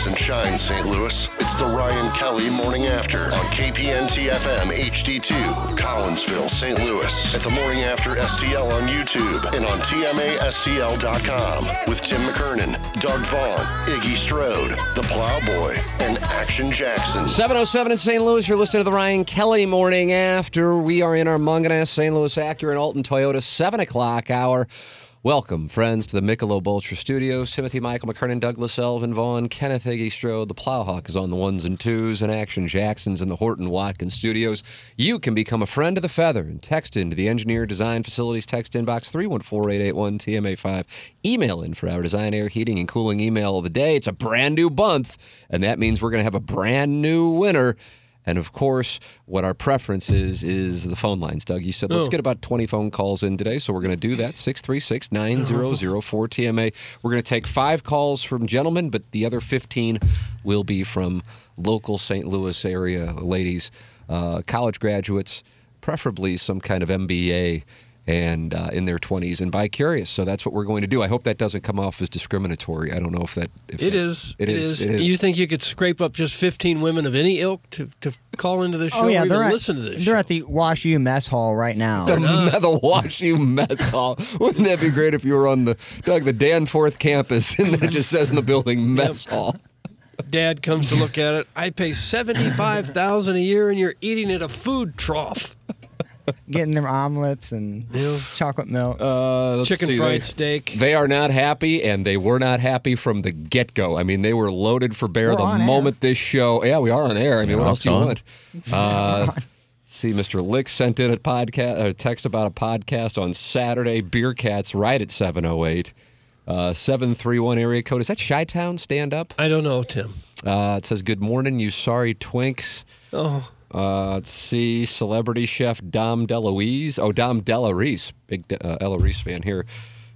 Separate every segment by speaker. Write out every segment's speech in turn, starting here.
Speaker 1: Rise and shine, St. Louis. It's the Ryan Kelly Morning After on KPNT FM HD2, Collinsville, St. Louis. At the Morning After STL on YouTube and on TMASTL.com with Tim McKernan, Doug Vaughn, Iggy Strode, The Plowboy, and Action Jackson.
Speaker 2: 707 in St. Louis. You're listening to the Ryan Kelly morning after. We are in our Mungenast St. Louis Acura and Alton Toyota 7 o'clock hour. Welcome, friends, to the Michelob Ultra Studios. Timothy Michael McKernan, Douglas Elvin Vaughn, Kenneth Iggy Strode. The Plowhawk is on the ones and twos, and Action Jackson's in the Horton Watkins Studios. You can become a friend of the feather and text into the Engineer Design Facilities text inbox 314-881-TMA5. Email in for our design, air, heating, and cooling email of the day. It's a brand new month, and that means we're going to have a brand new winner. And of course, what our preference is, is the phone lines. Doug, you said let's
Speaker 3: Oh.
Speaker 2: get about 20 phone calls in today. So we're going to do that 636 900 4TMA. We're going to take five calls from gentlemen, but the other 15 will be from local St. Louis area ladies, uh, college graduates, preferably some kind of MBA. And uh, in their 20s and bi curious. So that's what we're going to do. I hope that doesn't come off as discriminatory. I don't know if that. If
Speaker 3: It
Speaker 2: that-
Speaker 3: is.
Speaker 2: It is. It
Speaker 3: You think you could scrape up just 15 women of any ilk to, to call into the show
Speaker 4: Oh yeah,
Speaker 3: or
Speaker 4: they're
Speaker 3: even
Speaker 4: at,
Speaker 3: listen to this
Speaker 4: they're
Speaker 3: show?
Speaker 4: at the Wash U mess hall right now.
Speaker 2: the, the Wash U Mess Hall. Wouldn't that be great if you were on the Doug the Danforth campus and it just says in the building Mess Hall?
Speaker 3: Dad comes to look at it. I pay 75000 a year and you're eating at a food trough.
Speaker 4: Getting their omelets and chocolate milk.
Speaker 2: Uh,
Speaker 3: Chicken
Speaker 2: see,
Speaker 3: fried
Speaker 2: they,
Speaker 3: steak.
Speaker 2: They are not happy, and they were not happy from the get go. I mean, they were loaded for bear
Speaker 4: We're
Speaker 2: the
Speaker 4: on air.
Speaker 2: moment this show. Yeah, we are on air. I mean, what else do you want? Uh, see, Mr. Lick sent in a podcast, a text about a podcast on Saturday. Beer Cats right at seven oh eight. Uh, 731 area code. Is that Chi Town? Stand up.
Speaker 3: I don't know, Tim.
Speaker 2: Uh, it says, Good morning, you sorry twinks.
Speaker 3: Oh,
Speaker 2: Uh, let's see, celebrity chef Dom DeLuise. Oh, Dom DeLaReese, big uh, Reese fan here.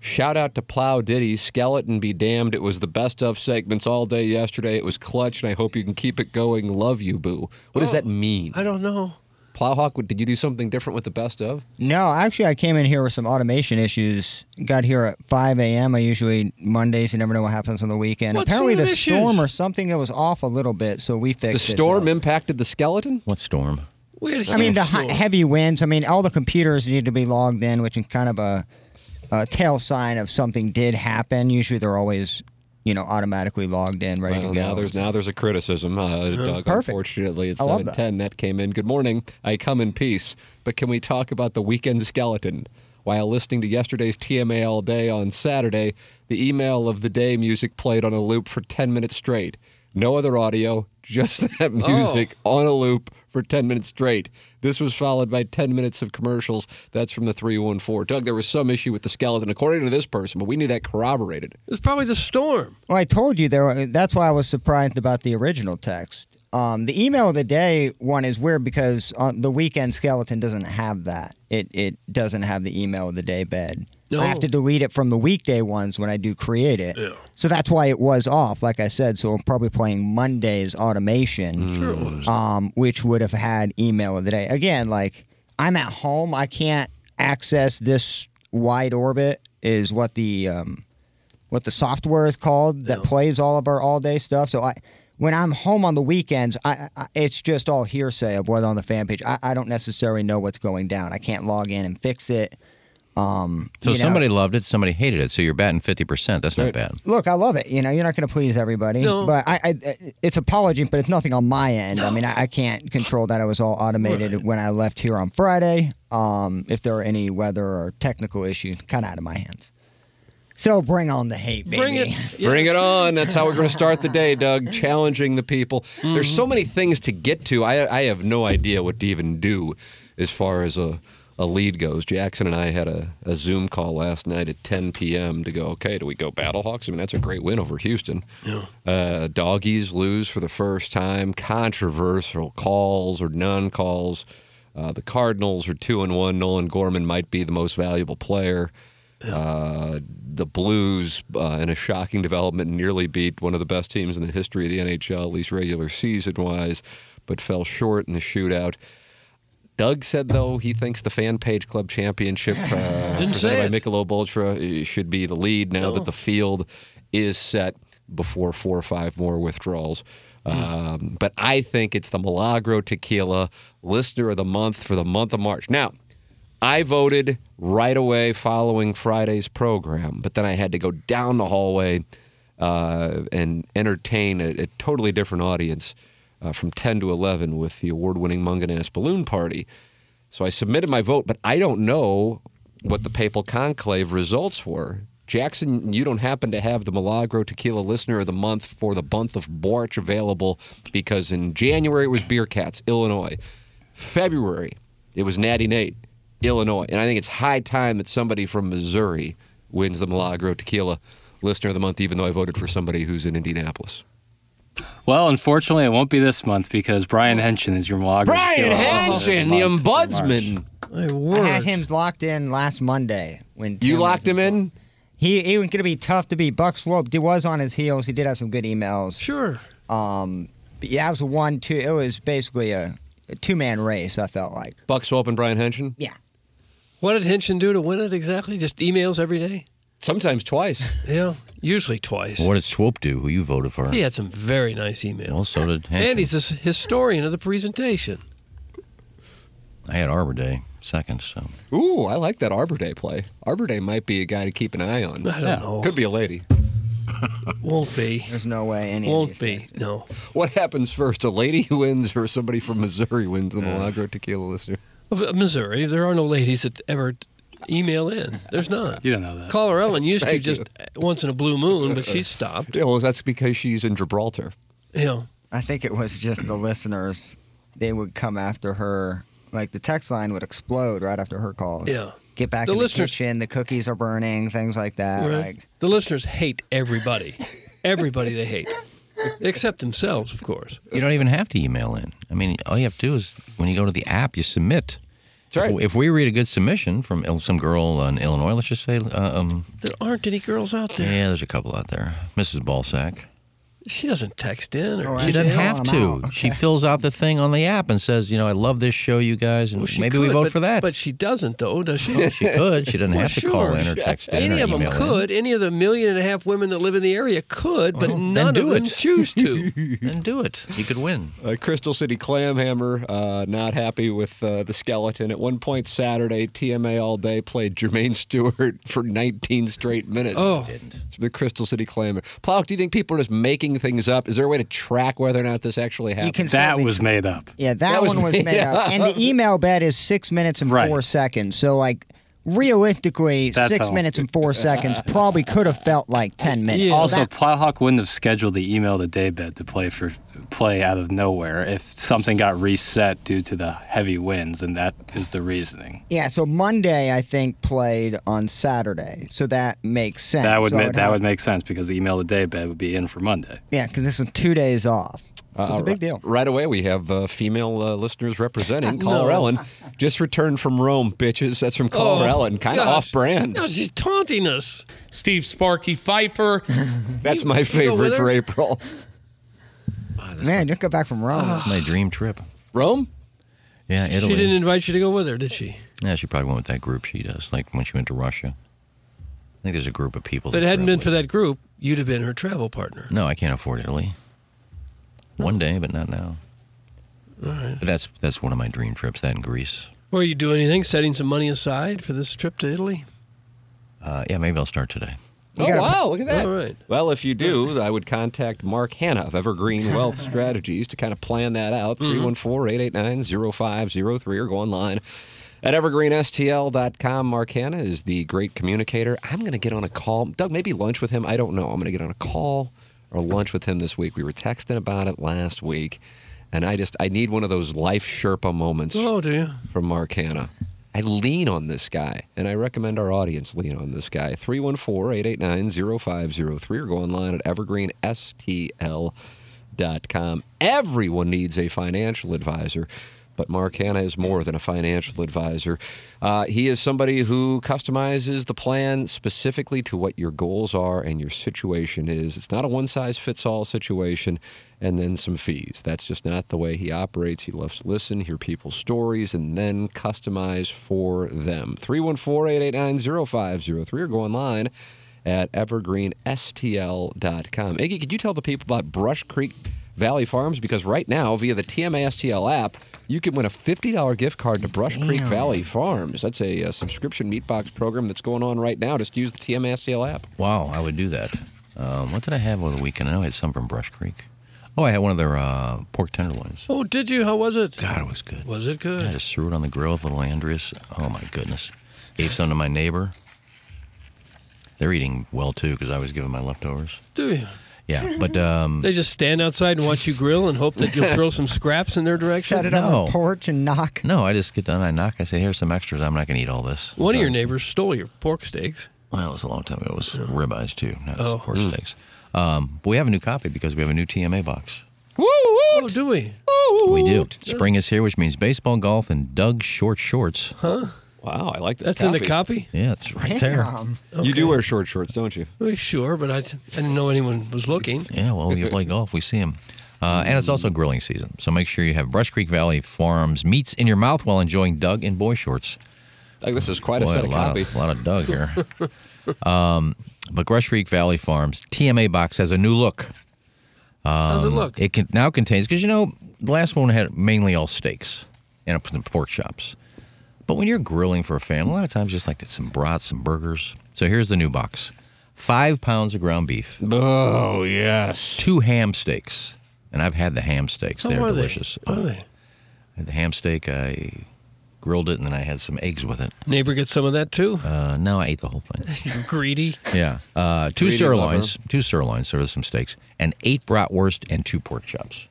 Speaker 2: Shout out to Plow Diddy, Skeleton be damned. It was the best of segments all day yesterday. It was clutch, and I hope you can keep it going. Love you, boo. What does that mean?
Speaker 3: I don't know.
Speaker 2: Plowhawk, did you do something different with the best of?
Speaker 4: no, actually, I came in here with some automation issues. Got here at 5 a.m. I usually Mondays. You never know what happens on the weekend.
Speaker 3: What
Speaker 4: Apparently, the
Speaker 3: of
Speaker 4: storm or something that was off a little bit, so we fixed it.
Speaker 2: The storm
Speaker 4: so-
Speaker 2: impacted the skeleton?
Speaker 5: What storm?
Speaker 3: We had a
Speaker 4: I mean,
Speaker 3: huge
Speaker 4: the hi-
Speaker 3: storm.
Speaker 4: heavy winds. I mean, all the computers need to be logged in, which is kind of a, a tail sign of something did happen. Usually, they're always, you know, automatically logged in, ready
Speaker 2: Well,
Speaker 4: to go.
Speaker 2: now there's now there's a criticism, uh, Doug.
Speaker 4: Perfect.
Speaker 2: Unfortunately, it's
Speaker 4: I love
Speaker 2: seven
Speaker 4: that.
Speaker 2: ten. That came in. Good morning. I come in peace, but can we talk about the weekend skeleton? While listening to yesterday's TMA all day on Saturday, the email of the day music played on a loop for ten minutes straight. No other audio, just that
Speaker 4: Oh.
Speaker 2: music on a loop for 10 minutes straight. This was followed by 10 minutes of commercials. That's from the 314. Doug, there was some issue with the skeleton, according to this person, but we knew that corroborated.
Speaker 3: It was probably the storm.
Speaker 4: Well, I told you there. That's why I was surprised about the original text. Um, the email of the day one is weird because on the weekend skeleton doesn't have that. It it doesn't have the email of the day bed. I have to delete it from the weekday ones when I do create it. Yeah. So that's why it was off, like I said. So I'm probably playing Monday's automation,
Speaker 3: Sure was.
Speaker 4: um, which would have had email of the day. Again, like I'm at home, I can't access this WideOrbit. Is what the um, what the software is called that plays all of our all day stuff. So I, when I'm home on the weekends, I, I it's just all hearsay of what's on the fan page. I, I don't necessarily know what's going down. I can't log in and fix it. Um,
Speaker 5: So
Speaker 4: you know,
Speaker 5: somebody loved it, somebody hated it. So you're batting 50%. That's not bad.
Speaker 4: Look, I love it. You know, you're not going to please everybody,
Speaker 3: No.
Speaker 4: but I, I, it's apology, but it's nothing on my end. I mean, I, I can't control that. It was all automated when I left here on Friday. Um, if there are any weather or technical issues, kind of out of my hands. So bring on the hate, baby.
Speaker 3: Bring it. yeah.
Speaker 2: Bring it on. That's how we're going to start the day, Doug. Challenging the people. There's
Speaker 3: Mm-hmm.
Speaker 2: so many things to get to. I, I have no idea what to even do as far as a, a lead goes. Jackson and I had a, a Zoom call last night at 10 p.m. to go, okay, do we go Battlehawks? I mean, that's a great win over Houston. Uh, doggies lose for the first time. Controversial calls or non calls. Uh, the Cardinals are two and one. Nolan Gorman might be the most valuable player. Uh, the Blues, uh, in a shocking development, nearly beat one of the best teams in the history of the NHL, at least regular season wise, but fell short in the shootout. Doug said, though, he thinks the Fan Page Club Championship uh, presented by. Michelob Ultra uh, should be the lead now that the field is set before four or five more withdrawals. Um, but I think it's the Milagro Tequila Listener of the Month for the month of March. Now, I voted right away following Friday's program, but then I had to go down the hallway uh, and entertain a, a totally different audience uh, from 10 to 11 with the award winning Mungenast Balloon Party. So I submitted my vote, but I don't know what the Papal Conclave results were. Jackson, you don't happen to have the Milagro Tequila Listener of the Month for the month of March available because in January it was Beer Cats, Illinois. February, it was Natty Nate, Illinois. And I think it's high time that somebody from Missouri wins the Milagro Tequila Listener of the Month, even though I voted for somebody who's in Indianapolis.
Speaker 6: Well, unfortunately, it won't be this month because Brian Haenchen is your Milagro.
Speaker 2: Brian
Speaker 6: Tequila
Speaker 2: Hansen, the
Speaker 6: Month for March.
Speaker 2: ombudsman.
Speaker 3: My
Speaker 4: I had him locked in last Monday when
Speaker 2: You locked him in?
Speaker 4: He he was going to be tough to beat. Buck Swope he was on his heels. He did have some good emails.
Speaker 3: Sure.
Speaker 4: Um, but yeah, it was a one two. It was basically a, a two man race. I felt like.
Speaker 2: Buck Swope and Brian Henson?
Speaker 4: Yeah.
Speaker 3: What did Haenchen do to win it exactly? Just emails every day?
Speaker 2: Sometimes twice.
Speaker 3: Yeah, usually twice.
Speaker 5: What did Swope do? Who you voted for?
Speaker 3: He had some very nice emails.
Speaker 5: Well, so did Hanson.
Speaker 3: and he's the historian of the presentation.
Speaker 5: I had Arbor Day second, so
Speaker 2: Ooh, I like that Arbor Day play. Arbor Day might be a guy to keep an eye on.
Speaker 3: I don't know.
Speaker 2: Could be a lady.
Speaker 3: Won't be.
Speaker 4: There's no way any
Speaker 3: Won't
Speaker 4: these
Speaker 3: be.
Speaker 4: days.
Speaker 3: No.
Speaker 2: What happens first, a lady who wins or somebody from Missouri wins the Milagro Tequila Listener?
Speaker 3: Of Missouri, there are no ladies that ever email in. There's none.
Speaker 6: You don't know that.
Speaker 3: Caller Ellen used to
Speaker 2: Thank
Speaker 3: just once in a blue moon, but she's stopped.
Speaker 2: Yeah, well, that's because she's in Gibraltar.
Speaker 3: You know,
Speaker 4: I think it was just the listeners. They would come after her. Like the text line would explode right after her calls.
Speaker 3: Yeah.
Speaker 4: Get back
Speaker 3: The
Speaker 4: in
Speaker 3: listeners-
Speaker 4: the kitchen. The cookies are burning. Things like that.
Speaker 3: right?
Speaker 4: Like
Speaker 3: the listeners hate everybody. everybody they hate, except themselves, of course.
Speaker 5: you don't even have to email in. I mean, all you have to do is when you go to the app, you submit.
Speaker 2: That's right.
Speaker 5: If, if we read a good submission from some girl in Illinois, let's just say, uh, um,
Speaker 3: There aren't any girls out there.
Speaker 5: yeah, there's a couple out there. Mrs. Balsack.
Speaker 3: She doesn't text in, or
Speaker 4: Oh,
Speaker 5: She doesn't have to.
Speaker 4: out.
Speaker 5: She fills out the thing on the app and says, you know, I love this show, you guys, and
Speaker 3: Well,
Speaker 5: maybe
Speaker 3: could,
Speaker 5: we vote
Speaker 3: but,
Speaker 5: for that.
Speaker 3: But she doesn't, though, does she?
Speaker 5: she could. She doesn't
Speaker 3: Well,
Speaker 5: have to call in or text in
Speaker 3: Any
Speaker 5: or
Speaker 3: of them
Speaker 5: email in.
Speaker 3: could. Any of the million and a half women that live in the area could, but none
Speaker 5: do
Speaker 3: of them
Speaker 5: it.
Speaker 3: choose to.
Speaker 5: Then do it. You could win.
Speaker 2: Uh, Crystal City Clamhammer, uh, not happy with uh, the skeleton. At one point Saturday, TMA all day played Jermaine Stewart for 19 straight minutes.
Speaker 3: Oh. it didn't.
Speaker 2: It's the Crystal City Clamhammer. Plow, do you think people are just making things up? Is there a way to track whether or not this actually happened?
Speaker 4: you can
Speaker 6: That
Speaker 4: certainly
Speaker 6: was made up.
Speaker 4: Yeah, that,
Speaker 2: That
Speaker 4: one was
Speaker 2: made
Speaker 4: made up. And the email bet is six minutes and
Speaker 6: Right.
Speaker 4: four seconds. So, like, realistically,
Speaker 6: That's
Speaker 4: six
Speaker 6: how-
Speaker 4: minutes and four seconds probably could have felt like 10 minutes.
Speaker 3: Yeah.
Speaker 4: So
Speaker 6: Also,
Speaker 4: that-
Speaker 6: Plowhawk wouldn't have scheduled the email to Daybed to play for play out of nowhere if something got reset due to the heavy winds, and that is the reasoning.
Speaker 4: yeah, so Monday, I think, played on Saturday. So that makes sense.
Speaker 6: That would
Speaker 4: So
Speaker 6: ma-
Speaker 4: it
Speaker 6: that
Speaker 4: had-
Speaker 6: would make sense because the email to Daybed would be in for Monday.
Speaker 4: Yeah, because this was two days off. So it's a big deal.
Speaker 2: Right away, we have uh, female uh, listeners representing. Caller
Speaker 3: No.
Speaker 2: Ellen just returned from Rome, bitches. That's from Caller
Speaker 3: Oh,
Speaker 2: Ellen. Kind of off brand.
Speaker 3: No, she's taunting us.
Speaker 7: Steve Sparky Pfeiffer.
Speaker 2: That's my favorite for
Speaker 3: her?
Speaker 2: April.
Speaker 4: Man, just got back from Rome.
Speaker 5: It's my dream trip.
Speaker 2: Rome?
Speaker 5: Yeah, Italy.
Speaker 3: She didn't invite you to go with her, did she?
Speaker 5: Yeah, she probably went with that group she does, like when she went to Russia. I think there's a group of people.
Speaker 3: If it hadn't
Speaker 5: travel
Speaker 3: been for that group, you'd have been her travel partner.
Speaker 5: No, I can't afford Italy. One day, but not now.
Speaker 3: All right.
Speaker 5: But that's that's one of my dream trips. That in Greece.
Speaker 3: Were you doing anything? Setting some money aside for this trip to Italy?
Speaker 5: Uh, yeah, maybe I'll start today.
Speaker 2: Oh, wow, look at that.
Speaker 3: All right.
Speaker 2: Well, if you do, I would contact Mark Hanna of Evergreen Wealth Strategies to kind of plan that out. Mm-hmm. 314 889 0503 or go online at evergreenstl.com. Mark Hanna is the great communicator. I'm going to get on a call. Doug, maybe lunch with him. I don't know. I'm going to get on a call or lunch with him this week. We were texting about it last week, and I just I need one of those life Sherpa moments
Speaker 3: Oh, do you?
Speaker 2: from Mark Hanna. I lean on this guy, and I recommend our audience lean on this guy. 314-889-0503 or go online at evergreenstl.com. Everyone needs a financial advisor, but Mark Hanna is more than a financial advisor. Uh, he is somebody who customizes the plan specifically to what your goals are and your situation is. It's not a one-size-fits-all situation and then some fees. That's just not the way he operates. He loves to listen, hear people's stories, and then customize for them. 314 889 0503 or go online at evergreenstl.com. Iggy, could you tell the people about Brush Creek Valley Farms? Because right now, via the TMA STL app, you can win a $50 gift card to Brush Creek Valley Farms. That's a, uh subscription meat box program that's going on right now. Just use the TMA STL app.
Speaker 5: Wow, I would do that. Um, what did I have over the weekend? I know I had some from Brush Creek. Oh, I had one of their uh, pork tenderloins.
Speaker 3: Oh, did you? How was it?
Speaker 5: God, it was good.
Speaker 3: Was it good?
Speaker 5: I just threw it on the grill with little Andreas. Oh my goodness. Gave some to my neighbor. They're eating well too because I was giving my leftovers.
Speaker 3: Do you?
Speaker 5: Yeah, but um,
Speaker 3: They just stand outside and watch you grill and hope that you'll throw some scraps in their direction.
Speaker 4: Set it on the porch and knock.
Speaker 5: no, I just get done. I knock. I say, "Here's some extras. I'm not going to eat all this."
Speaker 3: One of your neighbors stole your pork steaks.
Speaker 5: Well, it was a long time ago. It was ribeyes too, not
Speaker 3: Oh.
Speaker 5: pork steaks. Um, but we have a new copy because we have a new TMA box. Woo!
Speaker 3: Oh, do we?
Speaker 5: We do. Spring is here, which means baseball, golf, and Doug short shorts.
Speaker 2: Wow, I like this
Speaker 3: That's in the copy?
Speaker 5: Yeah, it's right there.
Speaker 4: Damn.
Speaker 2: You do wear short shorts, don't you?
Speaker 3: Well, sure, but I, I didn't know anyone was looking.
Speaker 5: Yeah, well, you play golf, we see them. Uh, and it's also grilling season, so make sure you have Brush Creek Valley Farms meats in your mouth while enjoying Doug in boy shorts.
Speaker 2: Like this is quite a set
Speaker 5: a
Speaker 2: of
Speaker 5: lot
Speaker 2: copy.
Speaker 5: of, a lot of Doug here. um, but Brush Creek Valley Farms TMA box has a new look.
Speaker 3: How's it look?
Speaker 5: It can, now contains because you know the last one had mainly all steaks and some pork chops. But when you're grilling for a family, a lot of times you just like some brats, some burgers. So here's the new box: five pounds of ground beef,
Speaker 2: Oh, yes.
Speaker 5: two ham steaks, and I've had the ham steaks.
Speaker 3: How
Speaker 5: They're delicious.
Speaker 3: they? Are they?
Speaker 5: I had the ham steak. I grilled it, and then I had some eggs with it.
Speaker 3: Neighbor get some of that too?
Speaker 5: Uh, no, I ate the whole thing.
Speaker 3: Greedy.
Speaker 5: Yeah, uh, two
Speaker 2: Greedy
Speaker 5: sirloins, two sirloins, so there's some steaks, and eight bratwurst and two pork chops.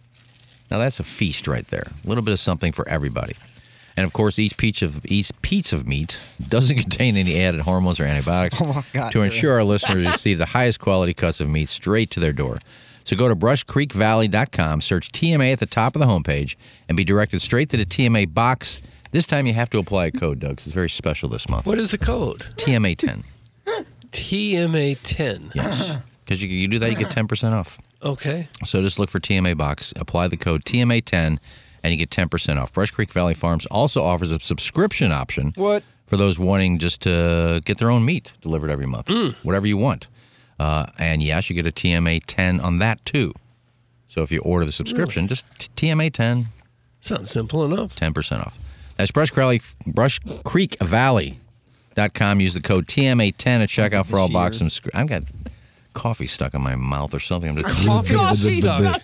Speaker 5: Now that's a feast right there. A little bit of something for everybody. And of course, each piece of each piece of meat doesn't contain any added hormones or antibiotics
Speaker 4: Oh, my God,
Speaker 5: to ensure our listeners receive the highest quality cuts of meat straight to their door. So go to brushcreekvalley.com, search TMA at the top of the homepage, and be directed straight to the TMA box. This time you have to apply a code, Doug. 'cause It's very special this month.
Speaker 3: What is the code?
Speaker 5: TMA10.
Speaker 3: TMA 10.
Speaker 5: Yes. Because you, you do that, you get 10% off.
Speaker 3: Okay.
Speaker 5: So just look for TMA box, apply the code TMA10, and you get 10% off. Brush Creek Valley Farms also offers a subscription option
Speaker 2: What?
Speaker 5: for those wanting just to get their own meat delivered every month, whatever you want. Uh, and yes, you get a TMA 10 on that too. So if you order the subscription, just TMA 10,
Speaker 3: Sounds simple enough.
Speaker 5: 10% off. That's Brush, Valley, Brush Creek Valley.com. Use the code TMA10 at checkout for all boxes. and I've got coffee stuck in my mouth or something. I'm just
Speaker 3: Coffee stuck.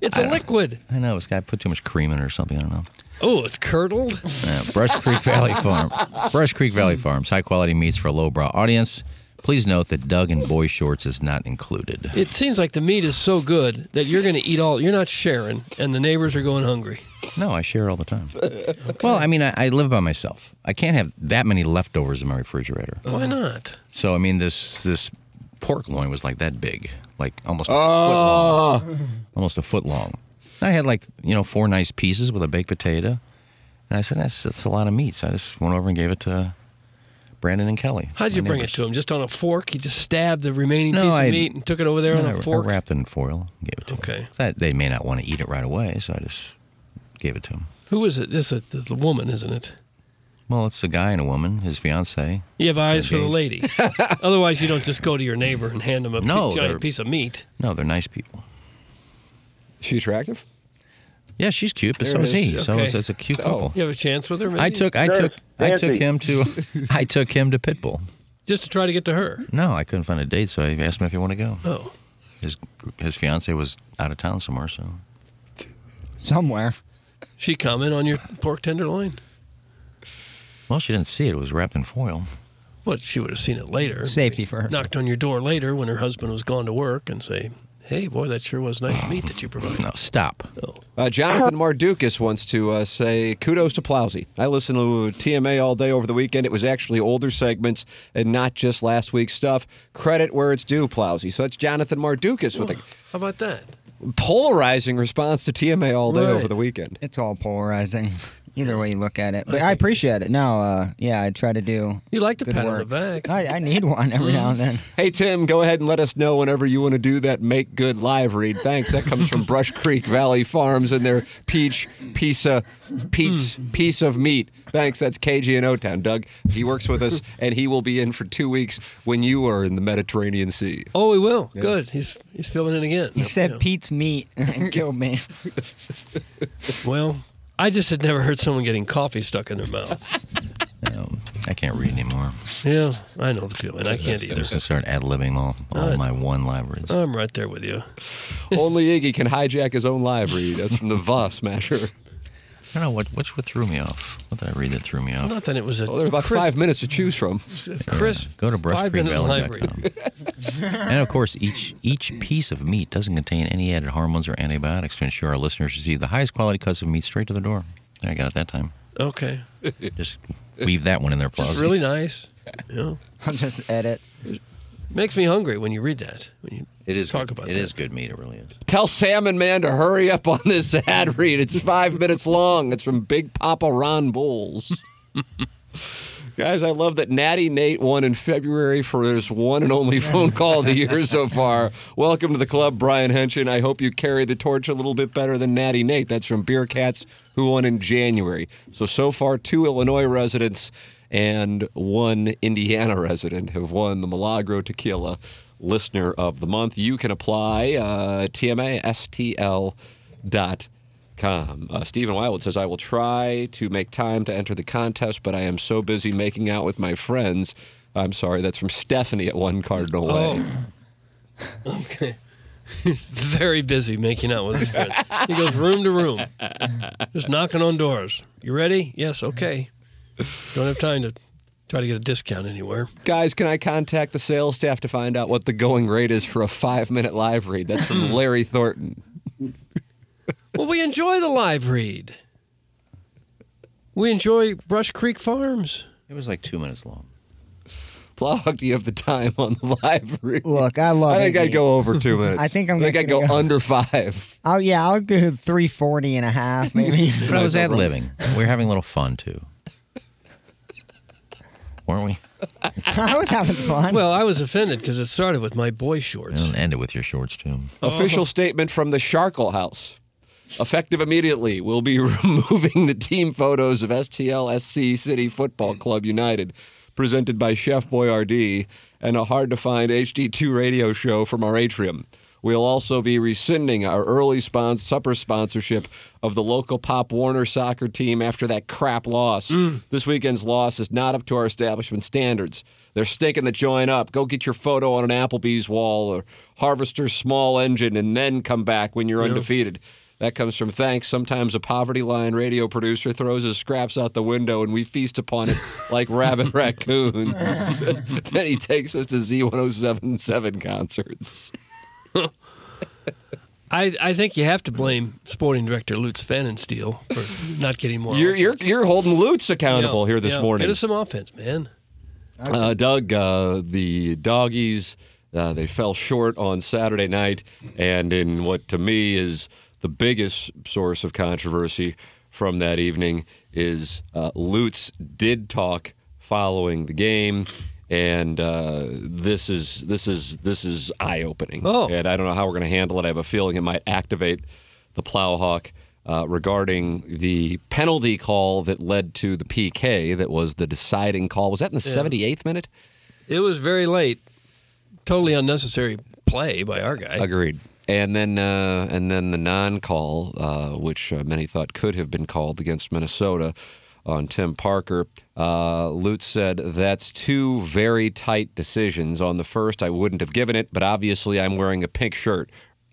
Speaker 3: It's a liquid.
Speaker 5: I know this guy put too much cream in it or something. I don't know.
Speaker 3: Oh, it's curdled.
Speaker 5: Yeah, Brush Creek Valley Farm. Brush Creek Valley hmm. Farms. High quality meats for a lowbrow audience. Please note that Doug in boy shorts is not included.
Speaker 3: It seems like the meat is so good that you're going to eat all. You're not sharing, and the neighbors are going hungry.
Speaker 5: No, I share all the time. Well, I mean, I, I live by myself. I can't have that many leftovers in my refrigerator.
Speaker 3: Why not?
Speaker 5: So I mean, this this pork loin was like that big, like almost a foot ah. long. Almost a foot long. I had like you know four nice pieces with a baked potato, and I said that's that's a lot of meat. So I just went over and gave it to Brandon and Kelly.
Speaker 3: How'd you
Speaker 5: my
Speaker 3: bring
Speaker 5: neighbors.
Speaker 3: it to him? Just on a fork? You just stabbed the remaining
Speaker 5: No,
Speaker 3: piece
Speaker 5: I-
Speaker 3: of meat and took it over there
Speaker 5: No,
Speaker 3: on
Speaker 5: I-
Speaker 3: a
Speaker 5: I
Speaker 3: fork?
Speaker 5: wrapped it in foil, and gave it to
Speaker 3: Okay.
Speaker 5: them. So they may not want to eat it right away, so I just gave it to him.
Speaker 3: Who is it? This is the the woman, isn't it?
Speaker 5: Well, it's a guy and a woman, his fiance.
Speaker 3: You have eyes for the lady. Otherwise, you don't just go to your neighbor and hand him a
Speaker 5: No,
Speaker 3: big,
Speaker 5: they're-
Speaker 3: giant piece of meat.
Speaker 5: No, they're nice people.
Speaker 2: She attractive?
Speaker 5: Yeah, she's cute, but
Speaker 2: There
Speaker 5: so
Speaker 2: it
Speaker 5: is he.
Speaker 2: is.
Speaker 5: So
Speaker 3: Okay.
Speaker 5: it's, it's a cute
Speaker 2: Oh.
Speaker 5: couple.
Speaker 3: You have a chance with her? Maybe?
Speaker 5: I took I took I took him to I took him to Pitbull.
Speaker 3: Just to try to get to her.
Speaker 5: No, I couldn't find a date, so I asked him if he wanted to go.
Speaker 3: Oh.
Speaker 5: His his fiance was out of town somewhere, so
Speaker 4: Somewhere.
Speaker 3: She comment on your pork tenderloin?
Speaker 5: Well, she didn't see it. It was wrapped in foil.
Speaker 3: But she would have seen it later.
Speaker 4: Safety first.
Speaker 3: Knocked on your door later when her husband was gone to work and say, "Hey, boy, that sure was nice meat that you provided."
Speaker 5: No, stop.
Speaker 2: Uh, Jonathan Mardukas wants to uh, say kudos to Plowsy. I listened to TMA all day over the weekend. It was actually older segments and not just last week's stuff. Credit where it's due, Plowsy. So that's Jonathan Mardukas with a
Speaker 3: How about that?
Speaker 2: polarizing response to TMA all day
Speaker 3: Right.
Speaker 2: over the weekend.
Speaker 4: It's all polarizing. Either way you look at it. But I appreciate it. No, uh, yeah, I try to do.
Speaker 3: You like the
Speaker 4: good
Speaker 3: pat on the
Speaker 4: work.
Speaker 3: back.
Speaker 4: I, I need one every now and then.
Speaker 2: Hey, Tim, go ahead and let us know whenever you want to do that make good live read. Thanks. That comes from Brush Creek Valley Farms and their peach piece of, piece, piece of meat. Thanks. That's KG in O Town. Doug, he works with us, and he will be in for two weeks when you are in the Mediterranean Sea.
Speaker 3: Oh, he will. Good. He's he's filling in again.
Speaker 4: He said
Speaker 3: Yeah.
Speaker 4: Pete's meat and killed me.
Speaker 3: Well, I just had never heard someone getting coffee stuck in their mouth.
Speaker 5: Um, I can't read anymore.
Speaker 3: Yeah, I know the feeling. I can't
Speaker 5: I'm
Speaker 3: either.
Speaker 5: just gonna start ad libbing all, all my one live reads.
Speaker 3: I'm right there with you.
Speaker 2: Only Iggy can hijack his own library. That's from the Va Smasher.
Speaker 5: I don't know what which what threw me off. What did I read that threw me off?
Speaker 3: Not that it was a
Speaker 2: Well, there's about
Speaker 3: crisp,
Speaker 2: five minutes to choose from.
Speaker 3: crisp
Speaker 5: Go to
Speaker 3: five-minute
Speaker 5: brushcreekvalley.com. and of course, each each piece of meat doesn't contain any added hormones or antibiotics to ensure our listeners receive the highest quality cuts of meat straight to the door. There, I got it that time.
Speaker 3: Okay,
Speaker 5: Just weave that one in there,
Speaker 3: just really nice. Yeah,
Speaker 4: I'll just edit.
Speaker 3: Makes me hungry when you read that. When you
Speaker 5: It is
Speaker 3: talk
Speaker 5: good.
Speaker 3: about
Speaker 5: It
Speaker 3: that.
Speaker 5: is good meat. It really is.
Speaker 2: Tell Salmon Man to hurry up on this ad read. It's five minutes long. It's from Big Papa Ron Bulls. Guys, I love that Natty Nate won in February for his one and only phone call of the year so far. Welcome to the club, Brian Henson. I hope you carry the torch a little bit better than Natty Nate. That's from Beer Cats, who won in January. So, so far, two Illinois residents and one Indiana resident have won the Milagro Tequila Listener of the Month. You can apply uh, TMASTL.com. Uh, Stephen Wildwood says, I will try to make time to enter the contest, but I am so busy making out with my friends. I'm sorry, that's from Stephanie at One Cardinal Way.
Speaker 3: Oh. Okay. Very busy making out with his friends. He goes room to room, just knocking on doors. You ready? Yes. Okay. Don't have time to try to get a discount anywhere.
Speaker 2: Guys, can I contact the sales staff to find out what the going rate is for a five minute live read? That's from hmm. Larry Thornton.
Speaker 3: Well, we enjoy the live read. We enjoy Brush Creek Farms.
Speaker 5: It was like two minutes long.
Speaker 2: Plowhawk, do you have the time on the live read?
Speaker 4: Look, I love
Speaker 2: I think I'd go over two minutes.
Speaker 4: I think I'm
Speaker 2: I think I'd go
Speaker 4: go-
Speaker 2: under five.
Speaker 4: Oh, yeah, I'll go 340 and a half, maybe.
Speaker 5: But I was ad libbing. We're having a little fun too. Weren't we?
Speaker 4: I was having fun.
Speaker 3: Well, I was offended because it started with my boy shorts.
Speaker 5: And end it with your shorts too.
Speaker 2: Official statement from the Sharkle House. Effective immediately, we'll be removing the team photos of STL SC City Football Club United, presented by Chef Boyardee, and a hard to find HD2 radio show from our atrium. We'll also be rescinding our early spon- supper sponsorship of the local Pop Warner soccer team after that crap loss. Mm. This weekend's loss is not up to our establishment standards. They're stinking the joint up. Go get your photo on an Applebee's wall or Harvester's small engine and then come back when you're undefeated. That comes from thanks. Sometimes a poverty line radio producer throws his scraps out the window and we feast upon it like rabid raccoons. then he takes us to Z1077 concerts.
Speaker 3: I, I think you have to blame sporting director Lutz Pfannenstiel for not getting more.
Speaker 2: You're, you're, you're holding Lutz accountable
Speaker 3: Yeah,
Speaker 2: here this
Speaker 3: yeah.
Speaker 2: morning.
Speaker 3: Get us some offense, man.
Speaker 2: Uh, Doug, uh, the doggies, uh, they fell short on Saturday night, and in what to me is the biggest source of controversy from that evening is uh, Lutz did talk following the game. And uh, this is this is this is eye opening.
Speaker 3: Oh.
Speaker 2: and I don't know how we're going to handle it. I have a feeling it might activate the Plowhawk uh, regarding the penalty call that led to the PK that was the deciding call. Was that in the 78th minute?
Speaker 3: It was very late. Totally unnecessary play by our guy.
Speaker 2: Agreed. And then uh, and then the non-call, uh, which uh, many thought could have been called against Minnesota on Tim Parker. Uh, Lutz said, That's two very tight decisions. On the first, I wouldn't have given it, but obviously I'm wearing a pink shirt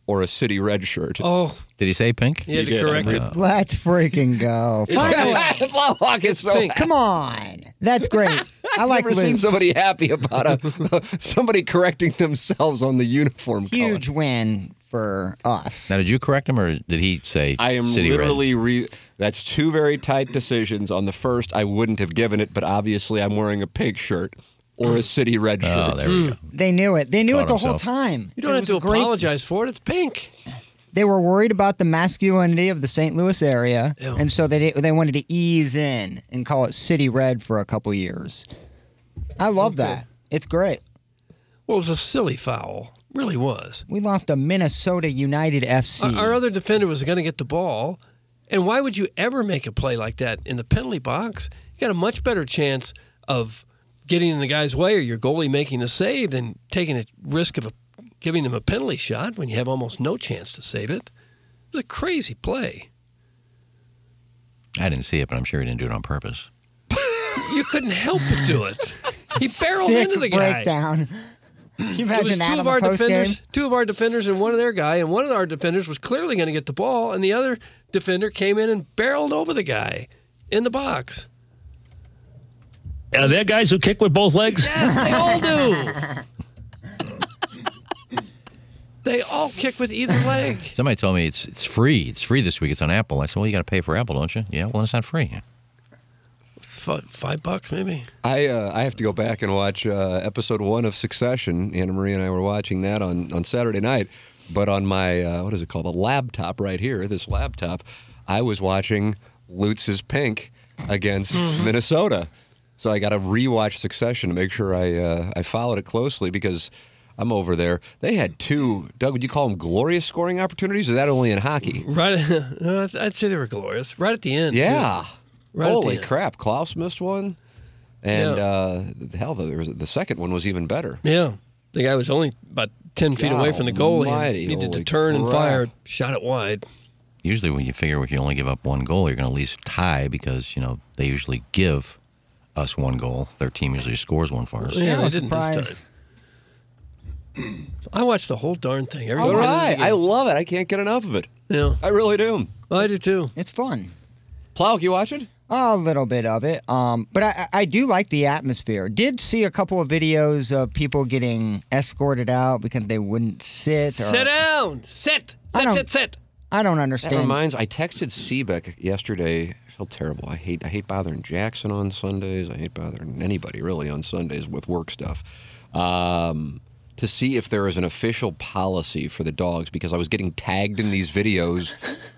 Speaker 2: or a city red shirt.
Speaker 3: Oh,
Speaker 5: Did he say pink?
Speaker 3: he had to correct it.
Speaker 4: Let's freaking go. Finally.
Speaker 2: Plowhawk is so
Speaker 3: pink.
Speaker 4: Come on. That's great. I like
Speaker 2: Never seen somebody happy about a somebody correcting themselves on the uniform color.
Speaker 4: Huge win for us.
Speaker 5: Now, did you correct him, or did he say
Speaker 2: I am
Speaker 5: City Red?
Speaker 2: literally re- that's two very tight decisions. On the first, I wouldn't have given it, but obviously I'm wearing a pink shirt or a city red oh, shirt.
Speaker 5: Oh, there we go. Hmm.
Speaker 4: They knew it. They knew
Speaker 5: Caught
Speaker 4: it the whole time.
Speaker 3: You don't
Speaker 4: It
Speaker 3: have to
Speaker 4: a great-
Speaker 3: apologize for it. It's pink.
Speaker 4: They were worried about the masculinity of the St. Louis area,
Speaker 3: Yeah.
Speaker 4: and so they they wanted to ease in and call it City Red for a couple years. I love that. It's great.
Speaker 3: Well, it was a silly foul. Really was.
Speaker 4: We lost to Minnesota United FC.
Speaker 3: Our, our other defender was going to get the ball. And why would you ever make a play like that in the penalty box? You got a much better chance of getting in the guy's way or your goalie making a save than taking a risk of a, giving them a penalty shot when you have almost no chance to save it. It was a crazy play.
Speaker 5: I didn't see it, but I'm sure he didn't do it on purpose.
Speaker 3: You couldn't help but do it. He barreled
Speaker 4: Sick
Speaker 3: into the guy.
Speaker 4: breakdown. Can you
Speaker 3: It was
Speaker 4: imagine
Speaker 3: two
Speaker 4: that
Speaker 3: of our
Speaker 4: the game?
Speaker 3: defenders, two of our defenders, and one of their guy, and one of our defenders was clearly going to get the ball, and the other defender came in and barreled over the guy in the box.
Speaker 8: Are there guys who kick with both legs?
Speaker 3: Yes, they all do. they all kick with either leg.
Speaker 5: Somebody told me it's it's free. It's free this week. It's on Apple. I said, well, you got to pay for Apple, don't you? Yeah. Well, it's not free.
Speaker 3: It's five bucks maybe.
Speaker 2: I uh, I have to go back and watch uh, episode one of Succession. Anna Marie and I were watching that on, on Saturday night. But on my uh, what is it called? A laptop right here. This laptop, I was watching Lutz's Pink against Minnesota. So I got to rewatch Succession to make sure I uh, I followed it closely because I'm over there. They had two. Doug, would you call them glorious scoring opportunities? Or is that only in hockey?
Speaker 3: Right, I'd- I'd say they were glorious. Right at the end. too.
Speaker 2: Yeah.
Speaker 3: Right
Speaker 2: Holy crap! Klauss missed one, and
Speaker 3: Yeah.
Speaker 2: uh, hell, there was, the second one was even better.
Speaker 3: Yeah, the guy was only about ten feet away from the goal. He needed to
Speaker 2: holy
Speaker 3: turn and
Speaker 2: crap.
Speaker 3: fire. Shot it wide.
Speaker 5: Usually, when you figure if you only give up one goal, you're going to at least tie because you know they usually give us one goal. Their team usually scores one for us.
Speaker 3: Yeah,
Speaker 4: Yeah,
Speaker 3: they
Speaker 4: I'm
Speaker 3: didn't this time. I watched the whole darn thing. Every
Speaker 2: All
Speaker 3: minute of the
Speaker 2: right. I love it. I can't get enough of it.
Speaker 3: yeah,
Speaker 2: I really do.
Speaker 3: I do too.
Speaker 4: It's fun.
Speaker 2: Plow, you watch it?
Speaker 4: A little bit of it, um, but I, I do like the atmosphere. Did see a couple of videos of people getting escorted out because they wouldn't sit. Or,
Speaker 3: Sit down. Sit. Sit. Sit. Sit.
Speaker 4: I don't
Speaker 2: That
Speaker 4: understand.
Speaker 2: reminds. I texted Seebeck yesterday. I felt terrible. I hate. I hate bothering Jackson on Sundays. I hate bothering anybody really on Sundays with work stuff. Um, to see if there is an official policy for the dogs because I was getting tagged in these videos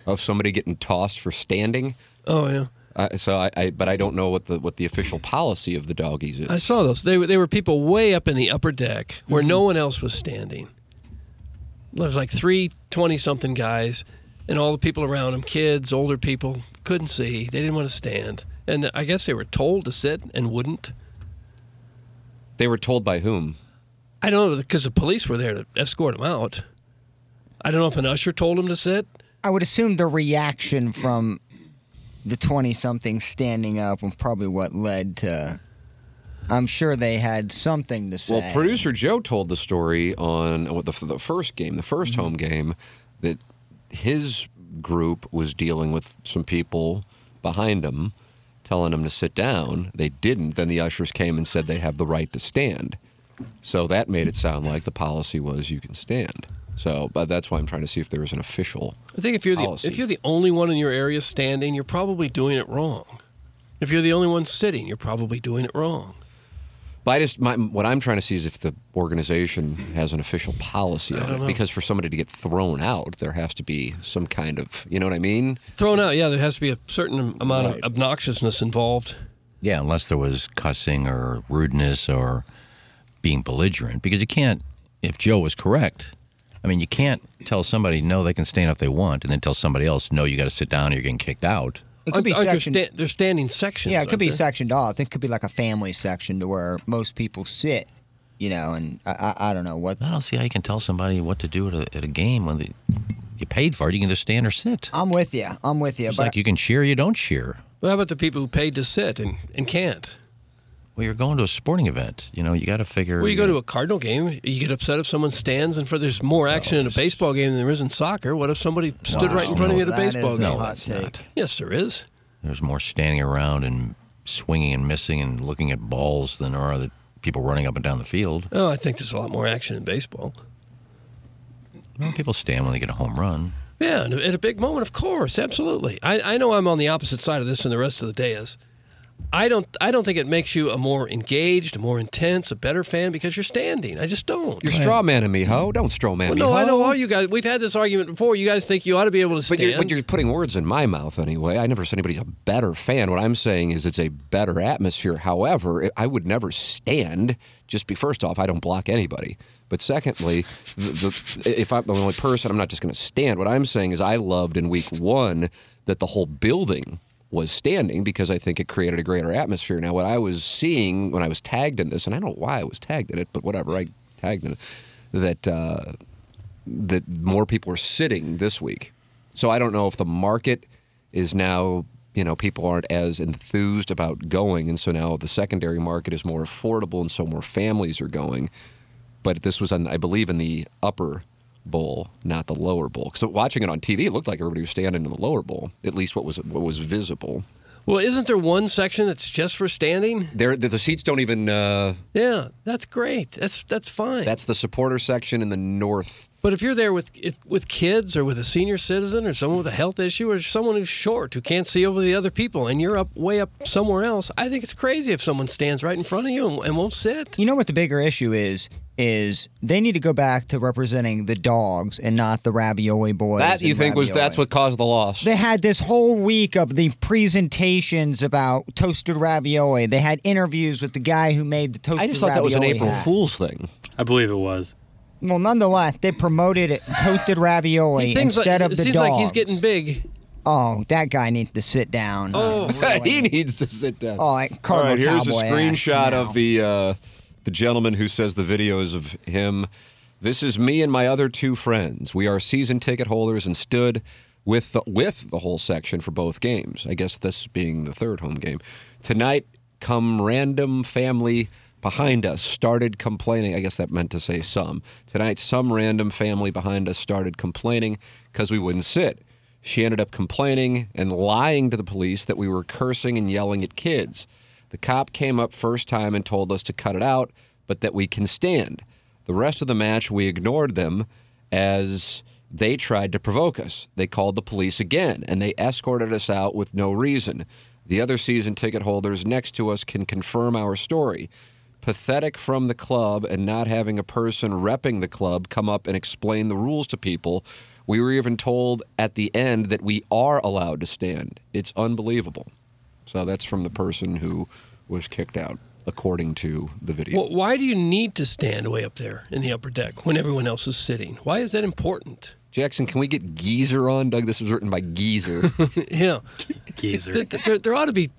Speaker 2: of somebody getting tossed for standing.
Speaker 3: Oh yeah.
Speaker 2: Uh, so I, I, but I don't know what the what the official policy of the doggies is.
Speaker 3: I saw those. They were they were people way up in the upper deck where no one else was standing. There was like three 20 something guys, and all the people around them, kids, older people, couldn't see. They didn't want to stand, and I guess they were told to sit and wouldn't.
Speaker 2: They were told by whom?
Speaker 3: I don't know because the police were there to escort them out. I don't know if an usher told them to sit.
Speaker 4: I would assume the reaction from the 20 something standing up and probably what led to. I'm sure they had something to say.
Speaker 2: Well, producer Joe told the story on uh, the, the first game, the 1st
Speaker 3: Mm-hmm.
Speaker 2: home game, that his group was dealing with some people behind them telling them to sit down. They didn't. Then the ushers came and said they have the right to stand. So that made it sound like the policy was you can stand. So, but that's why I'm trying to see if there is an official.
Speaker 3: I think if you're the if you're the only one in your area standing, you're probably doing it wrong. If you're the only one sitting, you're probably doing it wrong.
Speaker 2: But I just, my, what I'm trying to see is if the organization has an official policy on it.
Speaker 3: know.
Speaker 2: Because for somebody to get thrown out, there has to be some kind of, you know what I mean?
Speaker 3: Thrown out, yeah, there has to be a certain amount
Speaker 2: Right.
Speaker 3: of obnoxiousness involved.
Speaker 5: Yeah, unless there was cussing or rudeness or being belligerent, because you can't. If Joe was correct, I mean, you can't tell somebody no they can stand if they want, and then tell somebody else no you got to sit down or you're getting kicked out.
Speaker 4: it could
Speaker 3: Aren't,
Speaker 4: be
Speaker 3: aren't there
Speaker 4: sectioned.
Speaker 3: sta- they're standing sections.
Speaker 4: yeah, it could
Speaker 3: aren't
Speaker 4: be
Speaker 3: there?
Speaker 4: sectioned off. It could be like a family section to where most people sit, you know, and I, I, I don't know what.
Speaker 5: I don't see how you can tell somebody what to do at a, at a game when they, you paid for it. You can just stand or sit.
Speaker 4: I'm with you. I'm with you.
Speaker 5: It's
Speaker 4: but
Speaker 5: like you can cheer, you don't cheer.
Speaker 3: how about the people who paid to sit and, and can't?
Speaker 5: Well, you're going to a sporting event. You know, you got to figure.
Speaker 3: Well, you go to a Cardinal game, you get upset if someone stands and for there's more action in a baseball game than there is in soccer. What if somebody stood right in front of you at a baseball
Speaker 4: a
Speaker 3: game?
Speaker 4: hot take.
Speaker 3: Yes, there is.
Speaker 5: There's more standing around and swinging and missing and looking at balls than there are the people running up and down the field.
Speaker 3: Oh, I think there's a lot more action in baseball.
Speaker 5: Well, people stand when they get a home run.
Speaker 3: Yeah, at a big moment, of course, absolutely. I, I know I'm on the opposite side of this than the rest of the day is. I don't I don't think it makes you a more engaged, a more intense, a better fan because you're standing. I just don't.
Speaker 2: You're straw manning me, ho. Don't straw man
Speaker 3: Well,
Speaker 2: me,
Speaker 3: no,
Speaker 2: ho.
Speaker 3: I know all you guys. We've had this argument before. You guys think you ought to be able to
Speaker 2: But
Speaker 3: stand.
Speaker 2: you're, but you're putting words in my mouth anyway. I never said anybody's a better fan. What I'm saying is it's a better atmosphere. However, I would never stand. Just be first off, I don't block anybody. But secondly, the, the, if I'm the only person, I'm not just going to stand. What I'm saying is I loved in week one that the whole building was standing because I think it created a greater atmosphere. Now, what I was seeing when I was tagged in this, and I don't know why I was tagged in it, but whatever, I tagged in it, that uh, that more people are sitting this week. So I don't know if the market is now, you know, people aren't as enthused about going. And so now the secondary market is more affordable. And so more families are going. But this was, on, I believe, in the upper bowl, not the lower bowl. So watching it on TV, it looked like everybody was standing in the lower bowl, at least what was what was visible.
Speaker 3: well, isn't there one section that's just for standing?
Speaker 2: There, the, the seats don't even. Uh,
Speaker 3: Yeah, that's great. That's that's fine.
Speaker 2: that's the supporter section in the north.
Speaker 3: But if you're there with if, with kids or with a senior citizen or someone with a health issue or someone who's short who can't see over the other people and you're up way up somewhere else, I think it's crazy if someone stands right in front of you and, and won't sit.
Speaker 4: You know what the bigger issue is? Is they need to go back to representing the dogs and not the ravioli boys.
Speaker 2: That you
Speaker 4: and
Speaker 2: think was that's what caused the loss?
Speaker 4: They had this whole week of the presentations about toasted ravioli. They had interviews with the guy who made the toasted
Speaker 2: I just thought that was an
Speaker 4: ravioli
Speaker 2: April
Speaker 4: hat.
Speaker 2: Fool's thing.
Speaker 6: I believe it was.
Speaker 4: Well, nonetheless, they promoted it toasted ravioli
Speaker 3: Things like,
Speaker 4: instead of
Speaker 3: it
Speaker 4: the
Speaker 3: seems like he's getting big.
Speaker 4: Oh, that guy needs to sit down.
Speaker 3: Oh,
Speaker 2: he needs to sit down.
Speaker 4: Oh, like
Speaker 2: All
Speaker 4: Cardinal
Speaker 2: right, here's a screenshot of the uh, the gentleman who says the videos of him. This is me and my other two friends. We are season ticket holders and stood with the, with the whole section for both games. I guess this being the third home game. Tonight, come random family behind us started complaining. I guess that meant to say some. Tonight, some random family behind us started complaining because we wouldn't sit. She ended up complaining and lying to the police that we were cursing and yelling at kids. The cop came up first time and told us to cut it out, but that we can stand. The rest of the match, we ignored them as they tried to provoke us. They called the police again and they escorted us out with no reason. The other season ticket holders next to us can confirm our story. Pathetic from the club and not having a person repping the club come up and explain the rules to people. We were even told at the end that we are allowed to stand. It's unbelievable. So that's from the person who was kicked out, according to the video.
Speaker 3: Well, why do you need to stand way up there in the upper deck when everyone else is sitting? Why is that important?
Speaker 2: Jackson, can we get Geezer on? Doug, this was written by Geezer.
Speaker 3: yeah,
Speaker 6: Geezer.
Speaker 3: There, there, there ought to be